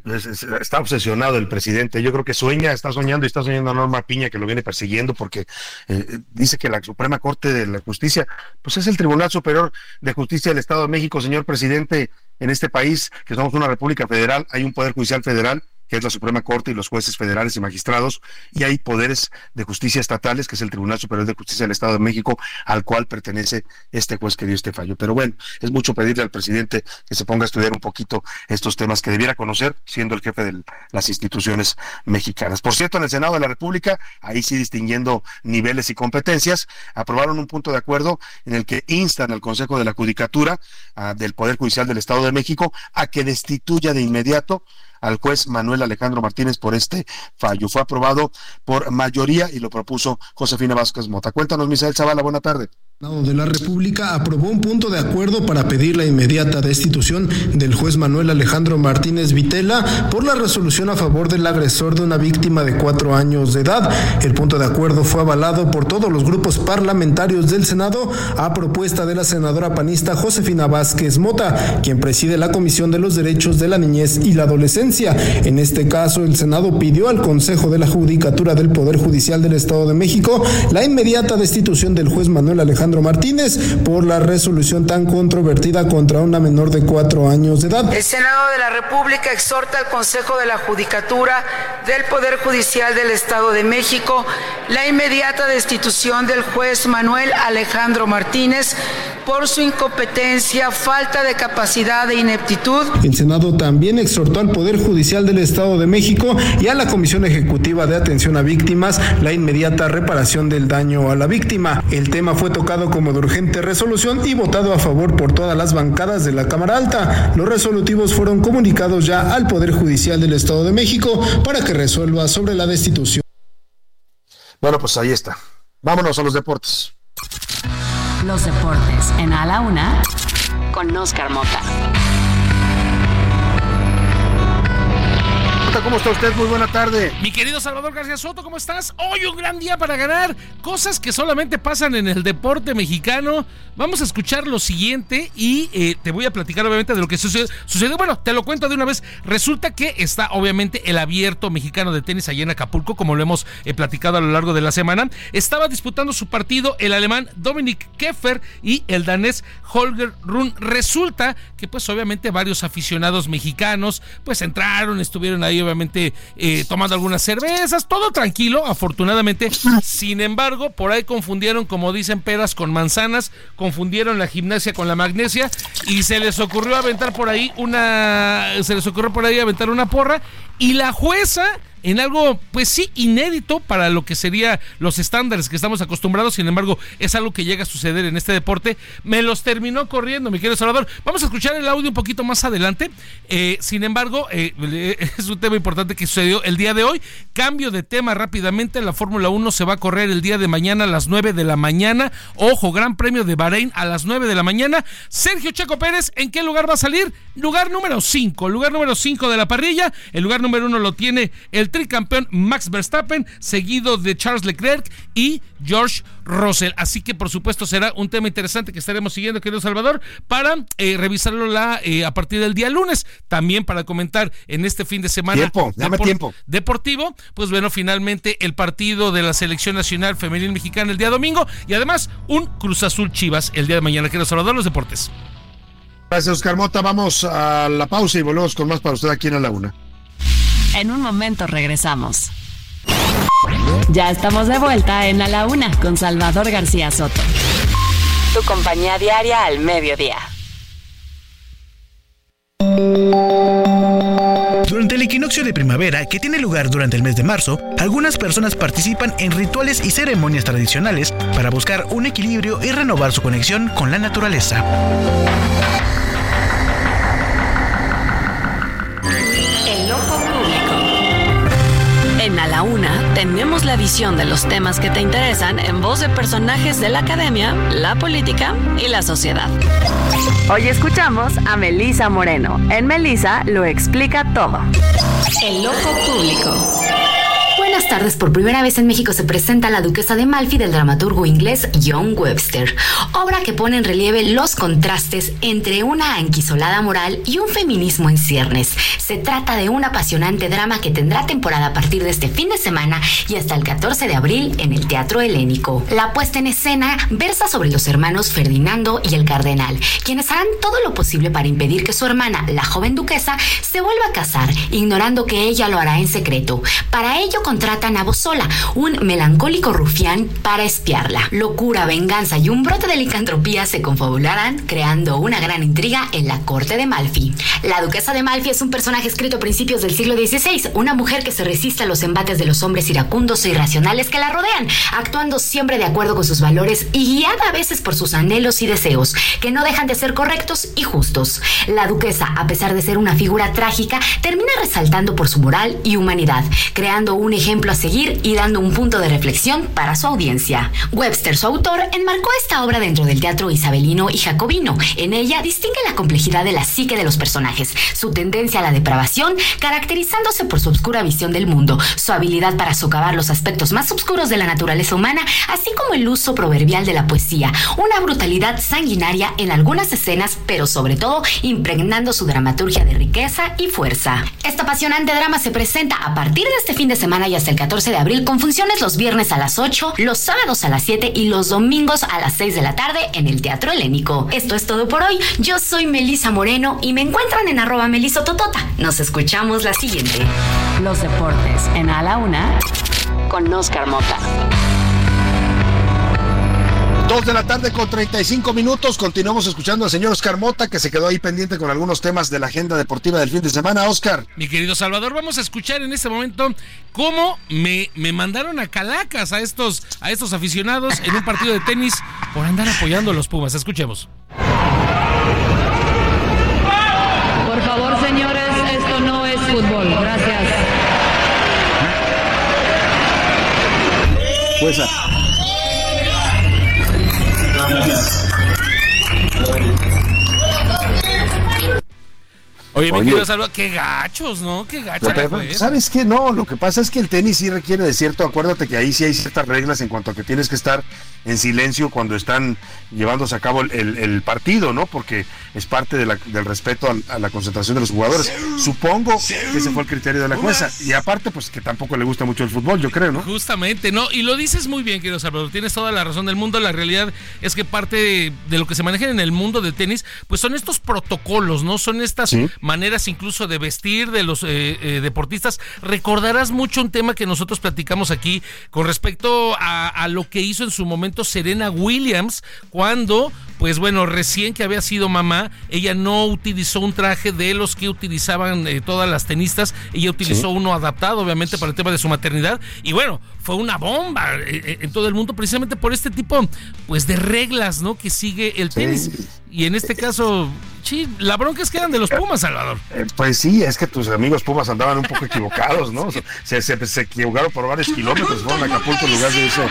está obsesionado el presidente. Yo creo que sueña, está soñando y está soñando a Norma Piña que lo viene persiguiendo porque eh, dice que la Suprema Corte de la Justicia, pues es el Tribunal Superior de Justicia del Estado de México, señor presidente. En este país, que somos una república federal, hay un poder judicial federal que es la Suprema Corte y los jueces federales y magistrados, y hay poderes de justicia estatales, que es el Tribunal Superior de Justicia del Estado de México, al cual pertenece este juez que dio este fallo. Pero bueno, es mucho pedirle al presidente que se ponga a estudiar un poquito estos temas que debiera conocer, siendo el jefe de las instituciones mexicanas. Por cierto, en el Senado de la República, ahí sí distinguiendo niveles y competencias, aprobaron un punto de acuerdo en el que instan al Consejo de la Judicatura ah, del Poder Judicial del Estado de México a que destituya de inmediato al juez Manuel Alejandro Martínez por este fallo. Fue aprobado por mayoría y lo propuso Josefina Vázquez Mota. Cuéntanos, Misael Zavala, buena tarde de la República aprobó un punto de acuerdo para pedir la inmediata destitución del juez Manuel Alejandro Martínez Vitela por la resolución a favor del agresor de una víctima de cuatro años de edad. El punto de acuerdo fue avalado por todos los grupos parlamentarios del Senado a propuesta de la senadora panista Josefina Vázquez Mota, quien preside la Comisión de los Derechos de la Niñez y la Adolescencia. En este caso, el Senado pidió al Consejo de la Judicatura del Poder Judicial del Estado de México la inmediata destitución del juez Manuel Alejandro Martínez por la resolución tan controvertida contra una menor de cuatro años de edad. El Senado de la República exhorta al Consejo de la Judicatura del Poder Judicial del Estado de México la inmediata destitución del juez Manuel Alejandro Martínez por su incompetencia, falta de capacidad e ineptitud. El Senado también exhortó al Poder Judicial del Estado de México y a la Comisión Ejecutiva de Atención a Víctimas la inmediata reparación del daño a la víctima. El tema fue tocado como de urgente resolución y votado a favor por todas las bancadas de la Cámara Alta. Los resolutivos fueron comunicados ya al Poder Judicial del Estado de México para que resuelva sobre la destitución. Bueno, pues ahí está. Vámonos a los deportes. Los deportes en A la Una con Oscar Mota. ¿Cómo está usted? Muy buena tarde. Mi querido Salvador García Soto, ¿cómo estás? Hoy un gran día para ganar. Cosas que solamente pasan en el deporte mexicano. Vamos a escuchar lo siguiente y eh, te voy a platicar obviamente de lo que sucedió. sucedió. Bueno, te lo cuento de una vez. Resulta que está obviamente el abierto mexicano de tenis allá en Acapulco, como lo hemos eh, platicado a lo largo de la semana. Estaba disputando su partido el alemán Dominic Keffer y el danés Holger Run. Resulta que pues obviamente varios aficionados mexicanos pues entraron, estuvieron ahí obviamente eh, tomando algunas cervezas, todo tranquilo, afortunadamente. Sin embargo, por ahí confundieron, como dicen, peras con manzanas, confundieron la gimnasia con la magnesia y se les ocurrió aventar por ahí una, se les ocurrió por ahí aventar una porra y la jueza en algo, pues sí, inédito para lo que sería los estándares que estamos acostumbrados. Sin embargo, es algo que llega a suceder en este deporte. Me los terminó corriendo, mi querido Salvador. Vamos a escuchar el audio un poquito más adelante. Eh, sin embargo, eh, es un tema importante que sucedió el día de hoy. Cambio de tema rápidamente. La Fórmula 1 se va a correr el día de mañana a las 9 de la mañana. Ojo, Gran Premio de Bahrein a las 9 de la mañana. Sergio Checo Pérez, ¿en qué lugar va a salir? Lugar número 5. Lugar número 5 de la parrilla. El lugar número 1 lo tiene el tricampeón Max Verstappen, seguido de Charles Leclerc y George Russell. Así que por supuesto será un tema interesante que estaremos siguiendo, querido Salvador, para eh, revisarlo la, eh, a partir del día lunes. También para comentar en este fin de semana tiempo, dame tiempo. deportivo, pues bueno, finalmente el partido de la selección nacional femenil mexicana el día domingo y además un Cruz Azul Chivas el día de mañana, querido Salvador, los deportes. Gracias, Oscar Mota. Vamos a la pausa y volvemos con más para usted aquí en la una. En un momento regresamos. Ya estamos de vuelta en A la Una con Salvador García Soto. Tu compañía diaria al mediodía. Durante el equinoccio de primavera, que tiene lugar durante el mes de marzo, algunas personas participan en rituales y ceremonias tradicionales para buscar un equilibrio y renovar su conexión con la naturaleza. En A la Una tenemos la visión de los temas que te interesan en voz de personajes de la academia, la política y la sociedad. Hoy escuchamos a Melisa Moreno. En Melisa lo explica todo. El ojo público. Buenas tardes. Por primera vez en México se presenta La Duquesa de Malfi del dramaturgo inglés John Webster, obra que pone en relieve los contrastes entre una anquisolada moral y un feminismo en ciernes. Se trata de un apasionante drama que tendrá temporada a partir de este fin de semana y hasta el 14 de abril en el Teatro Helénico. La puesta en escena versa sobre los hermanos Ferdinando y el Cardenal, quienes harán todo lo posible para impedir que su hermana, la joven duquesa, se vuelva a casar, ignorando que ella lo hará en secreto. Para ello contratan un melancólico rufián, para espiarla. Locura, venganza y un brote de licantropía se confabularán, creando una gran intriga en la corte de Malfi. La duquesa de Malfi es un personaje escrito a principios del siglo XVI, una mujer que se resiste a los embates de los hombres iracundos e irracionales que la rodean, actuando siempre de acuerdo con sus valores y guiada a veces por sus anhelos y deseos, que no dejan de ser correctos y justos. La duquesa, a pesar de ser una figura trágica, termina resaltando por su moral y humanidad, creando un ejemplo a seguir y dando un punto de reflexión para su audiencia. Webster, su autor, enmarcó esta obra dentro del teatro isabelino y jacobino. En ella distingue la complejidad de la psique de los personajes, su tendencia a la depravación, caracterizándose por su oscura visión del mundo, su habilidad para socavar los aspectos más oscuros de la naturaleza humana, así como el uso proverbial de la poesía, una brutalidad sanguinaria en algunas escenas, pero sobre todo impregnando su dramaturgia de riqueza y fuerza. Este apasionante drama se presenta a partir de este fin de semana y hasta el 14 de abril con funciones los viernes a las 8, los sábados a las 7 y los domingos a las 6 de la tarde en el Teatro Helénico. Esto es todo por hoy. Yo soy Melisa Moreno y me encuentran en arroba melisototota. Nos escuchamos la siguiente. Los deportes en A la Una con Oscar Mota. Dos de la tarde con 35 minutos. Continuamos escuchando al señor Oscar Mota, que se quedó ahí pendiente con algunos temas de la agenda deportiva del fin de semana. Oscar. Mi querido Salvador, vamos a escuchar en este momento cómo me, me mandaron a Calacas a estos, a estos aficionados en un partido de tenis por andar apoyando a los Pumas. Escuchemos. Por favor, señores, esto no es fútbol. Gracias. Pues Oye, mi querido Salvador, qué gachos, ¿no? Qué gachos. ¿Sabes qué? No, lo que pasa es que el tenis sí requiere de cierto, acuérdate que ahí sí hay ciertas reglas en cuanto a que tienes que estar en silencio cuando están llevándose a cabo el, el- el partido, ¿no? Porque es parte de la- del respeto a, a la concentración de los jugadores. Supongo que ese fue el criterio de la jueza. Y aparte, pues que tampoco le gusta mucho el fútbol, yo creo, ¿no? Justamente, ¿no? Y lo dices muy bien, querido Salvador, tienes toda la razón del mundo. La realidad es que parte de, de lo que se maneja en el mundo del tenis, pues son estos protocolos, ¿no? Son estas maneras incluso de vestir de los eh, eh, deportistas. Recordarás mucho un tema que nosotros platicamos aquí con respecto a, a lo que hizo en su momento Serena Williams cuando, pues bueno, recién que había sido mamá, ella no utilizó un traje de los que utilizaban eh, todas las tenistas, ella utilizó uno adaptado obviamente para el tema de su maternidad. Y bueno, fue una bomba eh, eh, en todo el mundo precisamente por este tipo pues de reglas, ¿no? que sigue el tenis. Y en este caso, sí, la bronca es que eran de los Pumas, Salvador. Eh, pues sí, es que tus amigos Pumas andaban un poco equivocados, ¿no? Se, se, se equivocaron por varios kilómetros, fueron a Acapulco en lugar de irse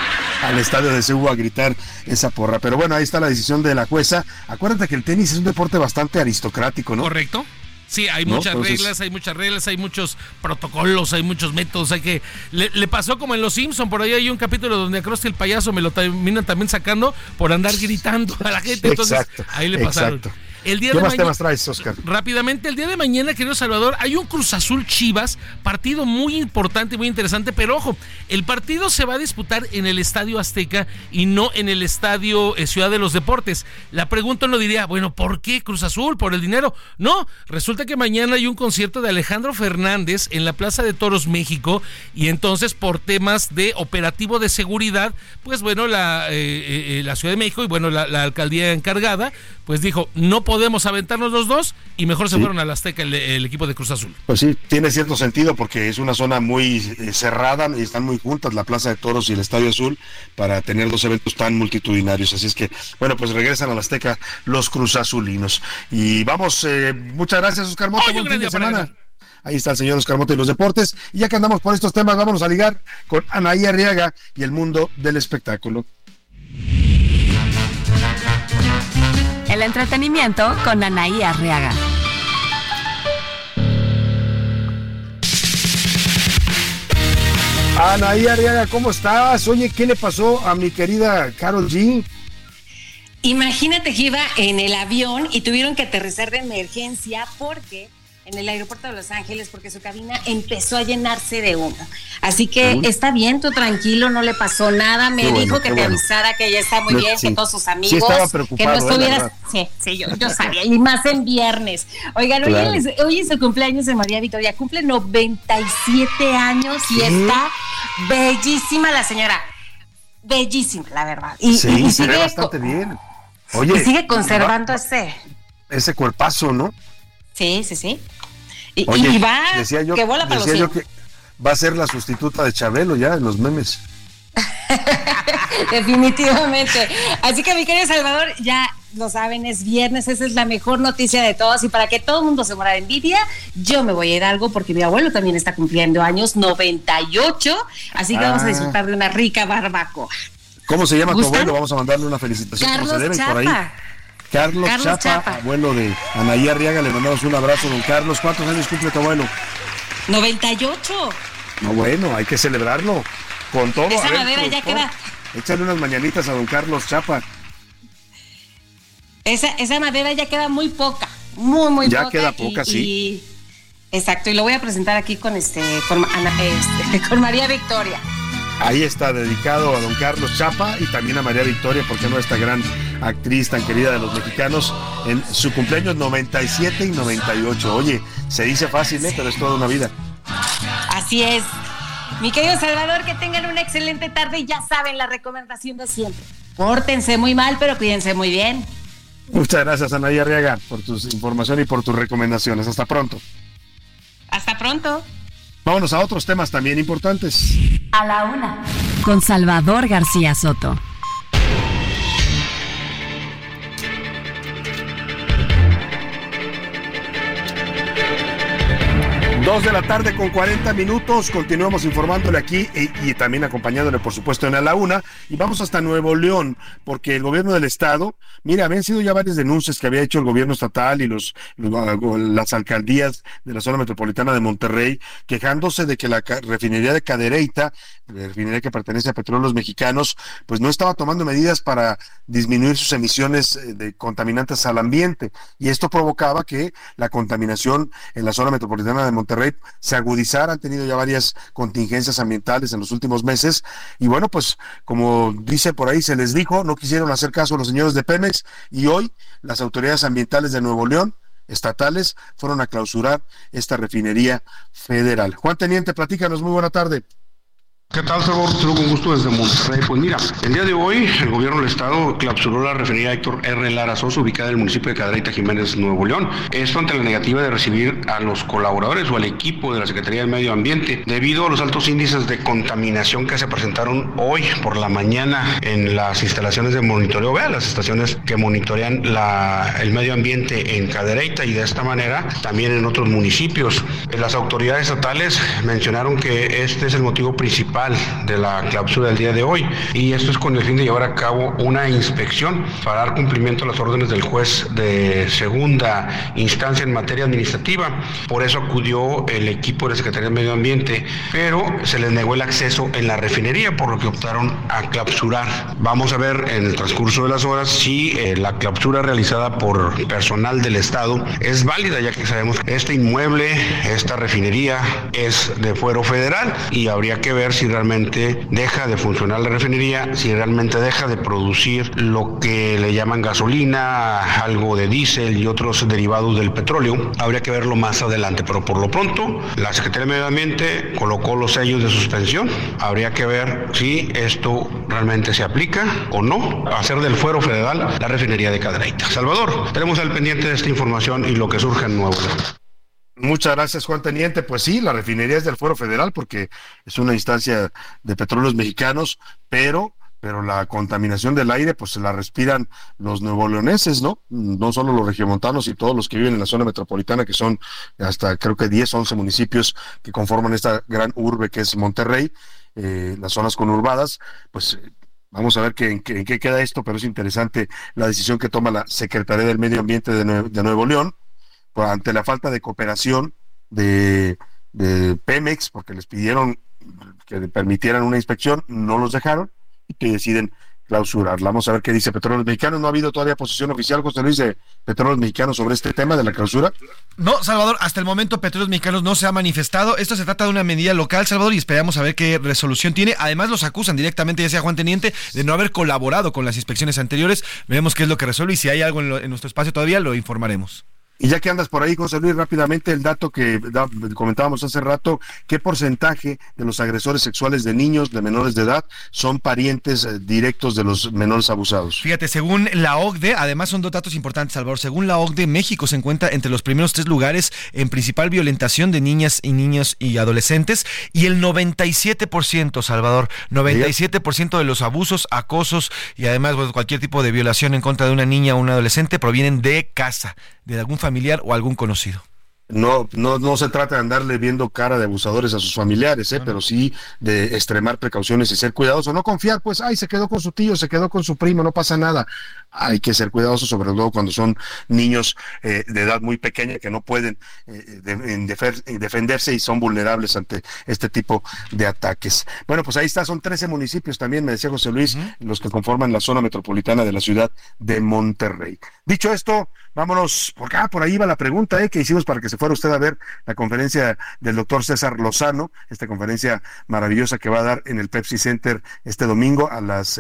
al estadio de Ceú a gritar esa porra. Pero bueno, ahí está la decisión de la jueza. Acuérdate que el tenis es un deporte bastante aristocrático, ¿no? Correcto. Sí, hay muchas reglas, hay muchas reglas, hay muchos protocolos, hay muchos métodos, hay que... Le, pasó como en Los Simpson, por ahí hay un capítulo donde a Krusty el payaso me lo terminan también sacando por andar gritando a la gente, entonces ahí le pasaron. Exacto. El día ¿Qué de más temas traes, Oscar? Rápidamente, el día de mañana, querido Salvador, hay un Cruz Azul Chivas, partido muy importante, muy interesante, pero ojo, el partido se va a disputar en el Estadio Azteca y no en el Estadio eh, Ciudad de los Deportes. La pregunta no diría, bueno, ¿por qué Cruz Azul? ¿Por el dinero? No, resulta que mañana hay un concierto de Alejandro Fernández en la Plaza de Toros México y entonces por temas de operativo de seguridad, pues bueno, la, eh, eh, la Ciudad de México y bueno, la, la alcaldía encargada, pues dijo, no podemos aventarnos los dos y mejor se fueron al Azteca el, equipo de Cruz Azul. Pues sí, tiene cierto sentido porque es una zona muy eh, cerrada y están muy juntas la Plaza de Toros y el Estadio Azul para tener dos eventos tan multitudinarios. Así es que, bueno, pues regresan al Azteca los Cruz Azulinos. Y vamos, eh, muchas gracias Oscar Mota, buen fin de semana. Ahí está el señor Oscar Mota y los deportes. Y ya que andamos por estos temas, vámonos a ligar con Anaí Arriaga y el mundo del espectáculo. El entretenimiento con Anaí Arriaga. Anaí Arriaga, ¿cómo estás? Oye, ¿qué le pasó a mi querida Carol G? Imagínate que iba en el avión y tuvieron que aterrizar de emergencia porque en el aeropuerto de Los Ángeles porque su cabina empezó a llenarse de humo. Así que está bien, tú tranquilo, no le pasó nada. Me dijo que te avisara que ella está muy bien, que todos sus amigos, que no ¿eh? estuvieras. sí, sí, yo, yo, sabía, y más en viernes. Oigan, hoy, es, el cumpleaños de María Victoria, cumple 97 años y está bellísima la señora. Bellísima, la verdad. Y, sí, se ve bastante bien. Oye, y sigue conservando ese. Ese cuerpazo, ¿no? Sí, sí, sí. Y, va, decía yo, que va a ser la sustituta de Chabelo ya en los memes. Definitivamente. Así que mi querido Salvador, ya lo saben, es viernes, esa es la mejor noticia de todos y para que todo el mundo se muera de envidia, yo me voy a ir a algo porque mi abuelo también está cumpliendo años 98, así que vamos a ah. disfrutar de una rica barbacoa. ¿Cómo se llama tu abuelo? Vamos a mandarle una felicitación Carlos se deben por ahí. Carlos, Chapa, abuelo de Anaí Arriaga, le mandamos un abrazo, don Carlos. ¿Cuántos años cumple tu abuelo? 98. No, bueno, hay que celebrarlo. Con todo. Esa madera ya queda. Échale unas mañanitas a don Carlos Chapa. Esa, esa madera ya queda muy poca. Muy, muy poca. Ya queda poca, sí. exacto, y lo voy a presentar aquí con este, con, este, con María Victoria. Ahí está dedicado a don Carlos Chapa y también a María Victoria, porque no esta gran actriz tan querida de los mexicanos en su cumpleaños 97 y 98. Oye, se dice fácil, ¿eh? pero es toda una vida. Así es. Mi querido Salvador, que tengan una excelente tarde y ya saben la recomendación de siempre. Pórtense muy mal, pero cuídense muy bien. Muchas gracias, Anaí Arriaga, por tu información y por tus recomendaciones. Hasta pronto. Hasta pronto. Vámonos a otros temas también importantes. A la una. Con Salvador García Soto. Dos de la tarde con 40 minutos. Continuamos informándole aquí y, también acompañándole, por supuesto, en a la una. Y vamos hasta Nuevo León, porque el gobierno del estado, mira, habían sido ya varias denuncias que había hecho el gobierno estatal y los, las alcaldías de la zona metropolitana de Monterrey, quejándose de que la refinería de Cadereyta, la refinería que pertenece a Petróleos Mexicanos, pues no estaba tomando medidas para disminuir sus emisiones eh, de contaminantes al ambiente. Y esto provocaba que la contaminación en la zona metropolitana de Monterrey se agudizar. Han tenido ya varias contingencias ambientales en los últimos meses. Y bueno, pues como dice por ahí, se les dijo, no quisieron hacer caso a los señores de Pemex y hoy las autoridades ambientales de Nuevo León estatales fueron a clausurar esta refinería federal. Juan Teniente, platícanos, muy buena tarde. ¿Qué tal, Salvador? Saludo con gusto desde Monterrey. Pues mira, el día de hoy el gobierno del estado clausuró la refinería Héctor R. Lara Sosa, ubicada en el municipio de Cadereyta Jiménez, Nuevo León. Esto ante la negativa de recibir a los colaboradores o al equipo de la Secretaría del Medio Ambiente, debido a los altos índices de contaminación que se presentaron hoy por la mañana en las instalaciones de monitoreo, vea, las estaciones que monitorean la, el medio ambiente en Cadereyta y de esta manera también en otros municipios. Las autoridades estatales mencionaron que este es el motivo principal de la clausura del día de hoy y esto es con el fin de llevar a cabo una inspección para dar cumplimiento a las órdenes del juez de segunda instancia en materia administrativa. Por eso acudió el equipo de Secretaría de Medio Ambiente, pero se les negó el acceso en la refinería, por lo que optaron a clausurar. Vamos a ver en el transcurso de las horas si eh, la clausura realizada por personal del Estado es válida, ya que sabemos que este inmueble, esta refinería es de fuero federal y habría que ver si realmente deja de funcionar la refinería, si realmente deja de producir lo que le llaman gasolina, algo de diésel y otros derivados del petróleo. Habría que verlo más adelante, pero por lo pronto la Secretaría de Medio Ambiente colocó los sellos de suspensión. Habría que ver si esto realmente se aplica o no. Hacer del fuero federal la refinería de Cadereyta. Salvador, tenemos al pendiente de esta información y lo que surge en Nuevo. Muchas gracias, Juan Teniente. Pues sí, la refinería es del Foro Federal porque es una instancia de petróleos mexicanos, pero pero la contaminación del aire pues se la respiran los nuevoleoneses, ¿no? No solo los regiomontanos y todos los que viven en la zona metropolitana, que son hasta creo que 10, 11 municipios que conforman esta gran urbe que es Monterrey, eh, las zonas conurbadas, pues Vamos a ver qué, en, qué, queda esto, pero es interesante la decisión que toma la Secretaría del Medio Ambiente de Nuevo León ante la falta de cooperación de, Pemex, porque les pidieron que permitieran una inspección, no los dejaron y que deciden clausurarla. Vamos a ver qué dice Petróleos Mexicanos. No ha habido todavía posición oficial, José Luis, de Petróleos Mexicanos sobre este tema de la clausura. No, Salvador, hasta el momento Petróleos Mexicanos no se ha manifestado. Esto se trata de una medida local, Salvador, y esperamos a ver qué resolución tiene. Además, los acusan directamente, ya sea Juan Teniente, de no haber colaborado con las inspecciones anteriores. Veremos qué es lo que resuelve y si hay algo en nuestro espacio todavía, lo informaremos. Y ya que andas por ahí, José Luis, rápidamente el dato que comentábamos hace rato, ¿qué porcentaje de los agresores sexuales de niños de menores de edad son parientes eh, directos de los menores abusados? Fíjate, según la OCDE, además son dos datos importantes, Salvador, según la OCDE, México se encuentra entre los primeros tres lugares en principal violentación de niñas y niños y adolescentes y el 97%, Salvador, 97% de los abusos, acosos y además cualquier tipo de violación en contra de una niña o un adolescente provienen de casa, de algún familiar o algún conocido. No, no, no se trata de andarle viendo cara de abusadores a sus familiares, ¿eh? pero sí de extremar precauciones y ser cuidadosos. No confiar, pues, ay, se quedó con su tío, se quedó con su primo, no pasa nada. Hay que ser cuidadosos, sobre todo cuando son niños eh, de edad muy pequeña que no pueden eh, defenderse y son vulnerables ante este tipo de ataques. Bueno, pues ahí está, son 13 municipios también, me decía José Luis, los que conforman la zona metropolitana de la ciudad de Monterrey. Dicho esto, vámonos, por acá, por ahí va la pregunta ¿eh? que hicimos para que se fuera usted a ver la conferencia del doctor César Lozano, esta conferencia maravillosa que va a dar en el Pepsi Center este domingo a las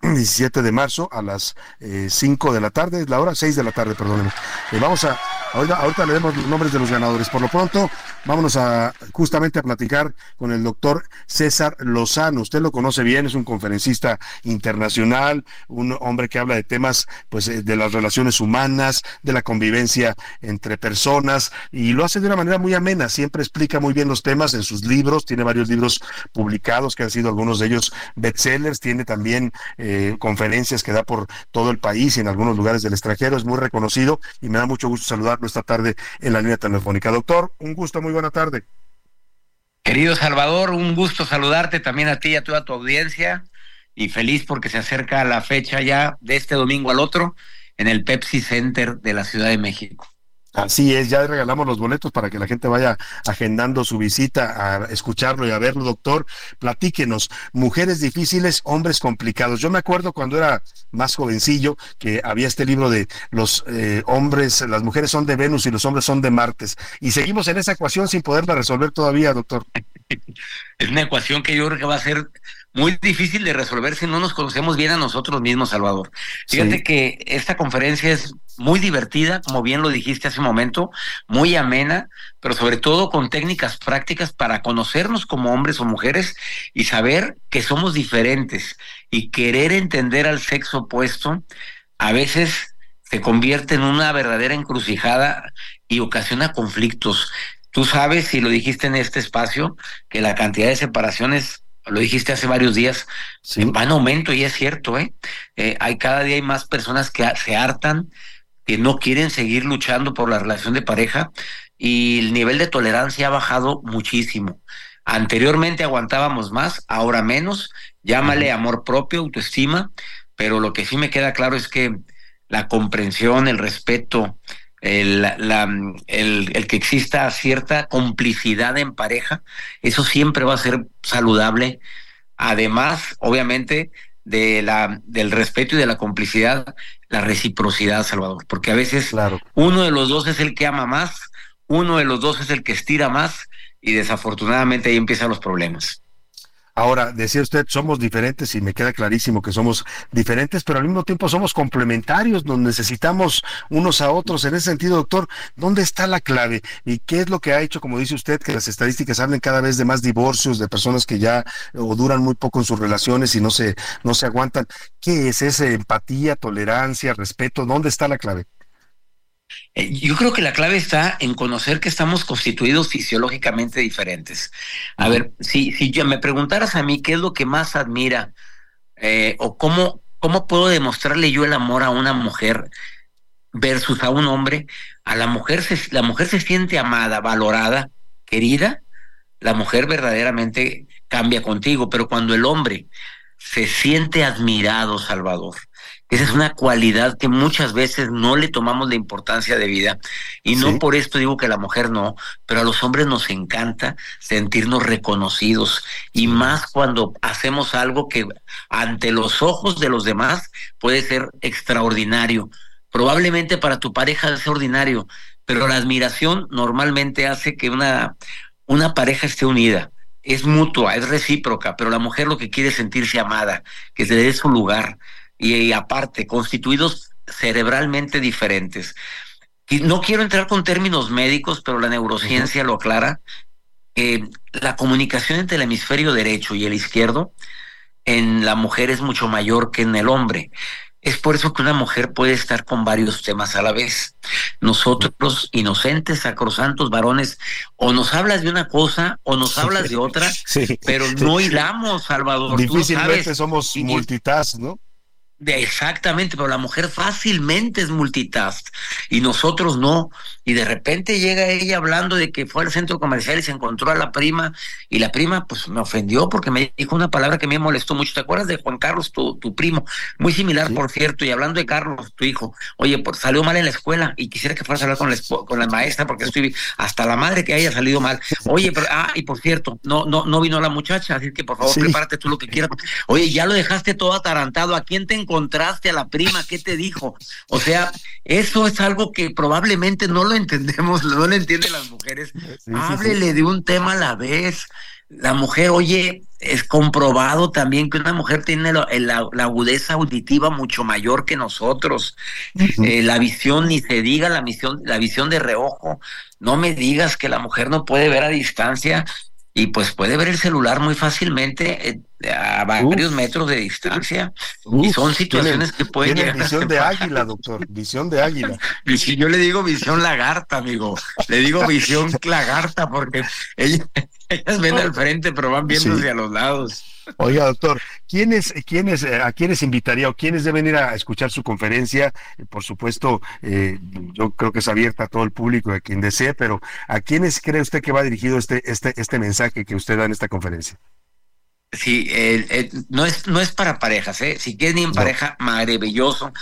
17 eh, de marzo, a las 5 eh, de la tarde, la hora 6 de la tarde, perdónenme. Eh, vamos a, ahorita, ahorita leemos los nombres de los ganadores. Por lo pronto, vámonos a justamente a platicar con el doctor César Lozano. Usted lo conoce bien, es un conferencista internacional, un hombre que habla de temas pues de las relaciones humanas, de la convivencia entre personas y lo hace de una manera muy amena, siempre explica muy bien los temas en sus libros, tiene varios libros publicados que han sido algunos de ellos bestsellers, tiene también eh, conferencias que da por todo el país y en algunos lugares del extranjero, es muy reconocido y me da mucho gusto saludarlo esta tarde en la línea telefónica. Doctor, un gusto, muy buena tarde. Querido Salvador, un gusto saludarte también a ti y a toda tu audiencia y feliz porque se acerca la fecha ya de este domingo al otro en el Pepsi Center de la Ciudad de México. Así es, ya regalamos los boletos para que la gente vaya agendando su visita a escucharlo y a verlo, doctor. Platíquenos, mujeres difíciles, hombres complicados. Yo me acuerdo cuando era más jovencillo que había este libro de los eh, hombres, las mujeres son de Venus y los hombres son de Martes. Y seguimos en esa ecuación sin poderla resolver todavía, doctor. Es una ecuación que yo creo que va a ser muy difícil de resolver si no nos conocemos bien a nosotros mismos, Salvador. Fíjate que esta conferencia es muy divertida, como bien lo dijiste hace un momento, muy amena, pero sobre todo con técnicas prácticas para conocernos como hombres o mujeres y saber que somos diferentes y querer entender al sexo opuesto a veces se convierte en una verdadera encrucijada y ocasiona conflictos. Tú sabes, y lo dijiste en este espacio, que la cantidad de separaciones, lo dijiste hace varios días, va en aumento y es cierto, ¿eh? ¿eh? Hay cada día hay más personas que se hartan, que no quieren seguir luchando por la relación de pareja y el nivel de tolerancia ha bajado muchísimo. Anteriormente aguantábamos más, ahora menos, llámale amor propio, autoestima, pero lo que sí me queda claro es que la comprensión, el respeto, el, la, el, el, que exista cierta complicidad en pareja, eso siempre va a ser saludable. Además, obviamente, de la, del respeto y de la complicidad, la reciprocidad, Salvador, porque a veces uno de los dos es el que ama más, uno de los dos es el que estira más y desafortunadamente ahí empiezan los problemas. Ahora, decía usted, somos diferentes y me queda clarísimo que somos diferentes, pero al mismo tiempo somos complementarios, nos necesitamos unos a otros. En ese sentido, doctor, ¿dónde está la clave? ¿Y qué es lo que ha hecho, como dice usted, que las estadísticas hablen cada vez de más divorcios, de personas que ya o duran muy poco en sus relaciones y no se, no se aguantan? ¿Qué es ese empatía, tolerancia, respeto? ¿Dónde está la clave? Eh, yo creo que la clave está en conocer que estamos constituidos fisiológicamente diferentes. A ver, si, si me preguntaras a mí qué es lo que más admira eh, o cómo, cómo puedo demostrarle yo el amor a una mujer versus a un hombre, a la mujer se, la mujer se siente amada, valorada, querida, la mujer verdaderamente cambia contigo, pero cuando el hombre se siente admirado, Salvador, esa es una cualidad que muchas veces no le tomamos la importancia de vida. Y no por esto digo que a la mujer no, pero a los hombres nos encanta sentirnos reconocidos. Y más cuando hacemos algo que ante los ojos de los demás puede ser extraordinario. Probablemente para tu pareja es ordinario, pero la admiración normalmente hace que una, una pareja esté unida. Es mutua, es recíproca, pero la mujer lo que quiere es sentirse amada, que se le dé su lugar y, aparte, constituidos cerebralmente diferentes. Y no quiero entrar con términos médicos, pero la neurociencia lo aclara. la comunicación entre el hemisferio derecho y el izquierdo en la mujer es mucho mayor que en el hombre. Es por eso que una mujer puede estar con varios temas a la vez. Nosotros, inocentes, sacrosantos, varones, o nos hablas de una cosa o nos hablas de otra, pero no hilamos, Salvador. Difícilmente somos multitask, ¿no? Exactamente, pero la mujer fácilmente es multitask y nosotros no. Y de repente llega ella hablando de que fue al centro comercial y se encontró a la prima y la prima pues me ofendió porque me dijo una palabra que me molestó mucho. ¿Te acuerdas de Juan Carlos, tu, tu primo? Muy similar, por cierto. Y hablando de Carlos, tu hijo, oye, pues salió mal en la escuela y quisiera que fueras a hablar con la, con la maestra porque estoy hasta la madre que haya salido mal. Oye, pero, ah, y por cierto, no, no, no vino la muchacha, así que por favor prepárate tú lo que quieras. Oye, ya lo dejaste todo atarantado. ¿A quién te encontró? Encontraste a la prima? ¿Qué te dijo? O sea, eso es algo que probablemente no lo entendemos, no lo entienden las mujeres. Háblele de un tema a la vez. La mujer, oye, es comprobado también que una mujer tiene la, agudeza auditiva mucho mayor que nosotros. Eh, la visión, ni se diga la visión, la visión de reojo. No me digas que la mujer no puede ver a distancia y pues puede ver el celular muy fácilmente eh, a varios metros de distancia y son situaciones que pueden llegar visión de águila doctor visión de águila. Yo le digo visión lagarta amigo le digo visión lagarta porque ellas, ven al frente pero van viendo hacia los lados Oiga, doctor, ¿quiénes, quiénes, eh, ¿a quiénes invitaría o quiénes deben ir a escuchar su conferencia? Eh, por supuesto, eh, yo creo que es abierta a todo el público, a quien desee, pero ¿a quiénes cree usted que va dirigido este, este, este mensaje que usted da en esta conferencia? Sí, no, es, no es para parejas, ¿eh? Si quieren en pareja, maravilloso.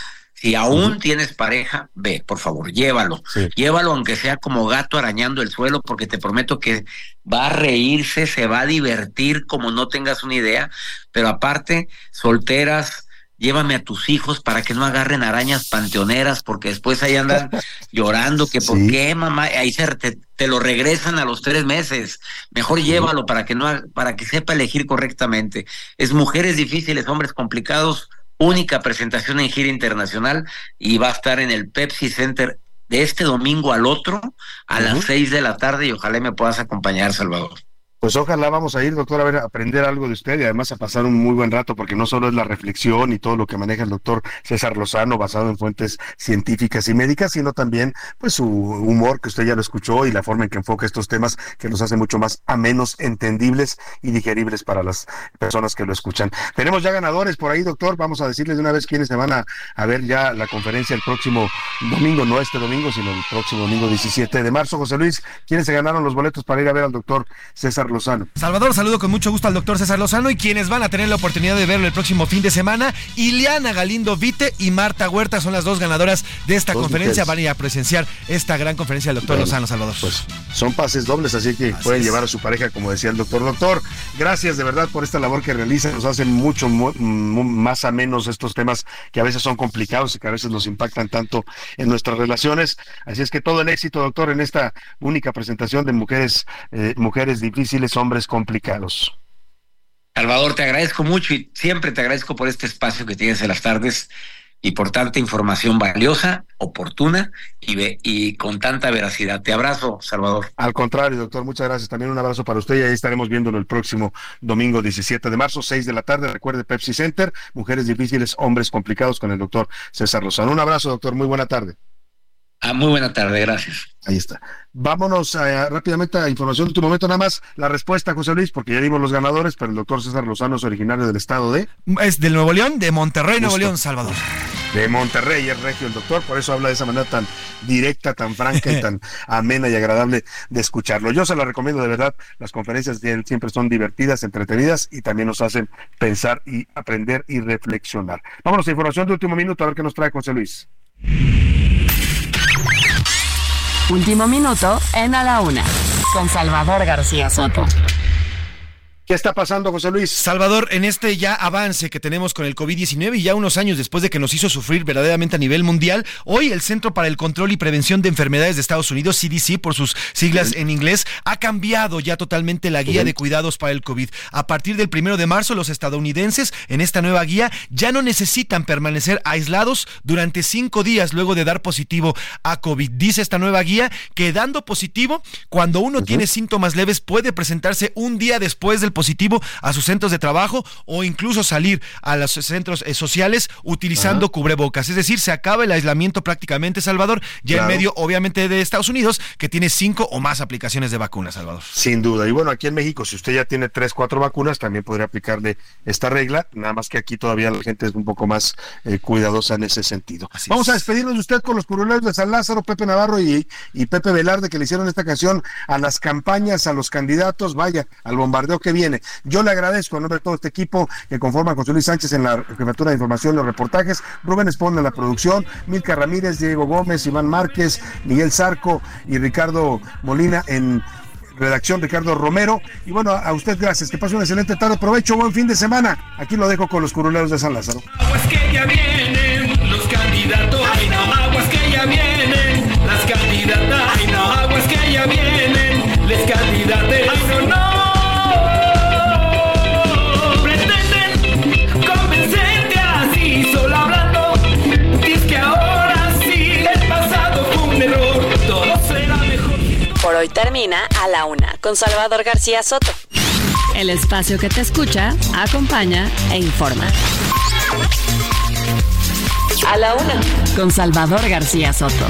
Si aún tienes pareja, ve, por favor, llévalo. Llévalo aunque sea como gato arañando el suelo, porque te prometo que va a reírse, se va a divertir como no tengas una idea. Pero aparte, solteras, llévame a tus hijos para que no agarren arañas panteoneras, porque después ahí andan llorando, que por qué mamá, ahí se te, te lo regresan a los tres meses. Mejor llévalo para que no para que sepa elegir correctamente. Es mujeres difíciles, hombres complicados, única presentación en gira internacional y va a estar en el Pepsi Center de este domingo al otro a las seis de la tarde y ojalá me puedas acompañar, Salvador. Pues ojalá vamos a ir, doctor, a ver, aprender algo de usted y además a pasar un muy buen rato, porque no solo es la reflexión y todo lo que maneja el doctor César Lozano, basado en fuentes científicas y médicas, sino también, pues, su humor, que usted ya lo escuchó, y la forma en que enfoca estos temas, que los hace mucho más a menos entendibles y digeribles para las personas que lo escuchan. Tenemos ya ganadores por ahí, doctor. Vamos a decirles de una vez quiénes se van a, a ver ya la conferencia el próximo domingo, no este domingo, sino el próximo domingo 17 de marzo. José Luis, ¿quiénes se ganaron los boletos para ir a ver al doctor César Lozano. Salvador, saludo con mucho gusto al doctor César Lozano y quienes van a tener la oportunidad de verlo el próximo fin de semana. Ileana Galindo Vite y Marta Huerta son las dos ganadoras de esta conferencia. Van a ir a presenciar esta gran conferencia del doctor Lozano, Salvador. Pues son pases dobles, así que pueden llevar a su pareja, como decía el doctor. Doctor, gracias de verdad por esta labor que realiza. Nos hacen mucho más a menos estos temas que a veces son complicados y que a veces nos impactan tanto en nuestras relaciones. Así es que todo el éxito, doctor, en esta única presentación de mujeres, eh, mujeres difíciles, hombres complicados. Salvador, te agradezco mucho y siempre te agradezco por este espacio que tienes en las tardes y por tanta información valiosa, oportuna y, y con tanta veracidad. Te abrazo, Salvador. Al contrario, doctor, muchas gracias. También un abrazo para usted y ahí estaremos viéndolo el próximo domingo 17 de marzo, 6 de la tarde. Recuerde Pepsi Center, Mujeres Difíciles, Hombres Complicados con el doctor César Lozano. Un abrazo, doctor. Muy buena tarde. Ah, muy buena tarde, gracias. Ahí está. Vámonos eh, rápidamente a información de tu momento, nada más la respuesta, José Luis, porque ya dimos los ganadores, pero el doctor César Lozano es originario del estado de... Es del Nuevo León, de Monterrey, Nuevo León, Salvador. De Monterrey, es regio el doctor, por eso habla de esa manera tan directa, tan franca y tan amena y agradable de escucharlo. Yo se la recomiendo de verdad, las conferencias de él siempre son divertidas, entretenidas y también nos hacen pensar y aprender y reflexionar. Vámonos a información de último minuto, a ver qué nos trae José Luis. Último minuto en A la Una, con Salvador García Soto. ¿Qué está pasando, José Luis? Salvador, en este ya avance que tenemos con el COVID-19 y ya unos años después de que nos hizo sufrir verdaderamente a nivel mundial, hoy el Centro para el Control y Prevención de Enfermedades de Estados Unidos, CDC por sus siglas en inglés, ha cambiado ya totalmente la guía de cuidados para el COVID. A partir del primero de marzo, los estadounidenses en esta nueva guía ya no necesitan permanecer aislados durante cinco días luego de dar positivo a COVID. Dice esta nueva guía que dando positivo, cuando uno tiene síntomas leves, puede presentarse un día después del positivo a sus centros de trabajo o incluso salir a los centros eh, sociales utilizando cubrebocas. Es decir, se acaba el aislamiento prácticamente, Salvador, ya en medio, obviamente, de Estados Unidos, que tiene cinco o más aplicaciones de vacunas, Salvador. Sin duda. Y bueno, aquí en México, si usted ya tiene tres, cuatro vacunas, también podría aplicarle esta regla, nada más que aquí todavía la gente es un poco más eh, cuidadosa en ese sentido. Vamos a despedirnos de usted con los curuleros de San Lázaro, Pepe Navarro y, y Pepe Velarde, que le hicieron esta canción a las campañas, a los candidatos, vaya, al bombardeo que viene. Yo le agradezco a nombre de todo este equipo que conforma con Luis Sánchez en la jefatura de información los reportajes, Rubén Esponda en la producción, Milka Ramírez, Diego Gómez, Iván Márquez, Miguel Zarco y Ricardo Molina en redacción Ricardo Romero. Y bueno, a usted gracias. Que pase una excelente tarde. Aprovecho, buen fin de semana. Aquí lo dejo con los curuleros de San Lázaro. Vienen hoy termina A la Una con Salvador García Soto. El espacio que te escucha, acompaña e informa. A la Una con Salvador García Soto.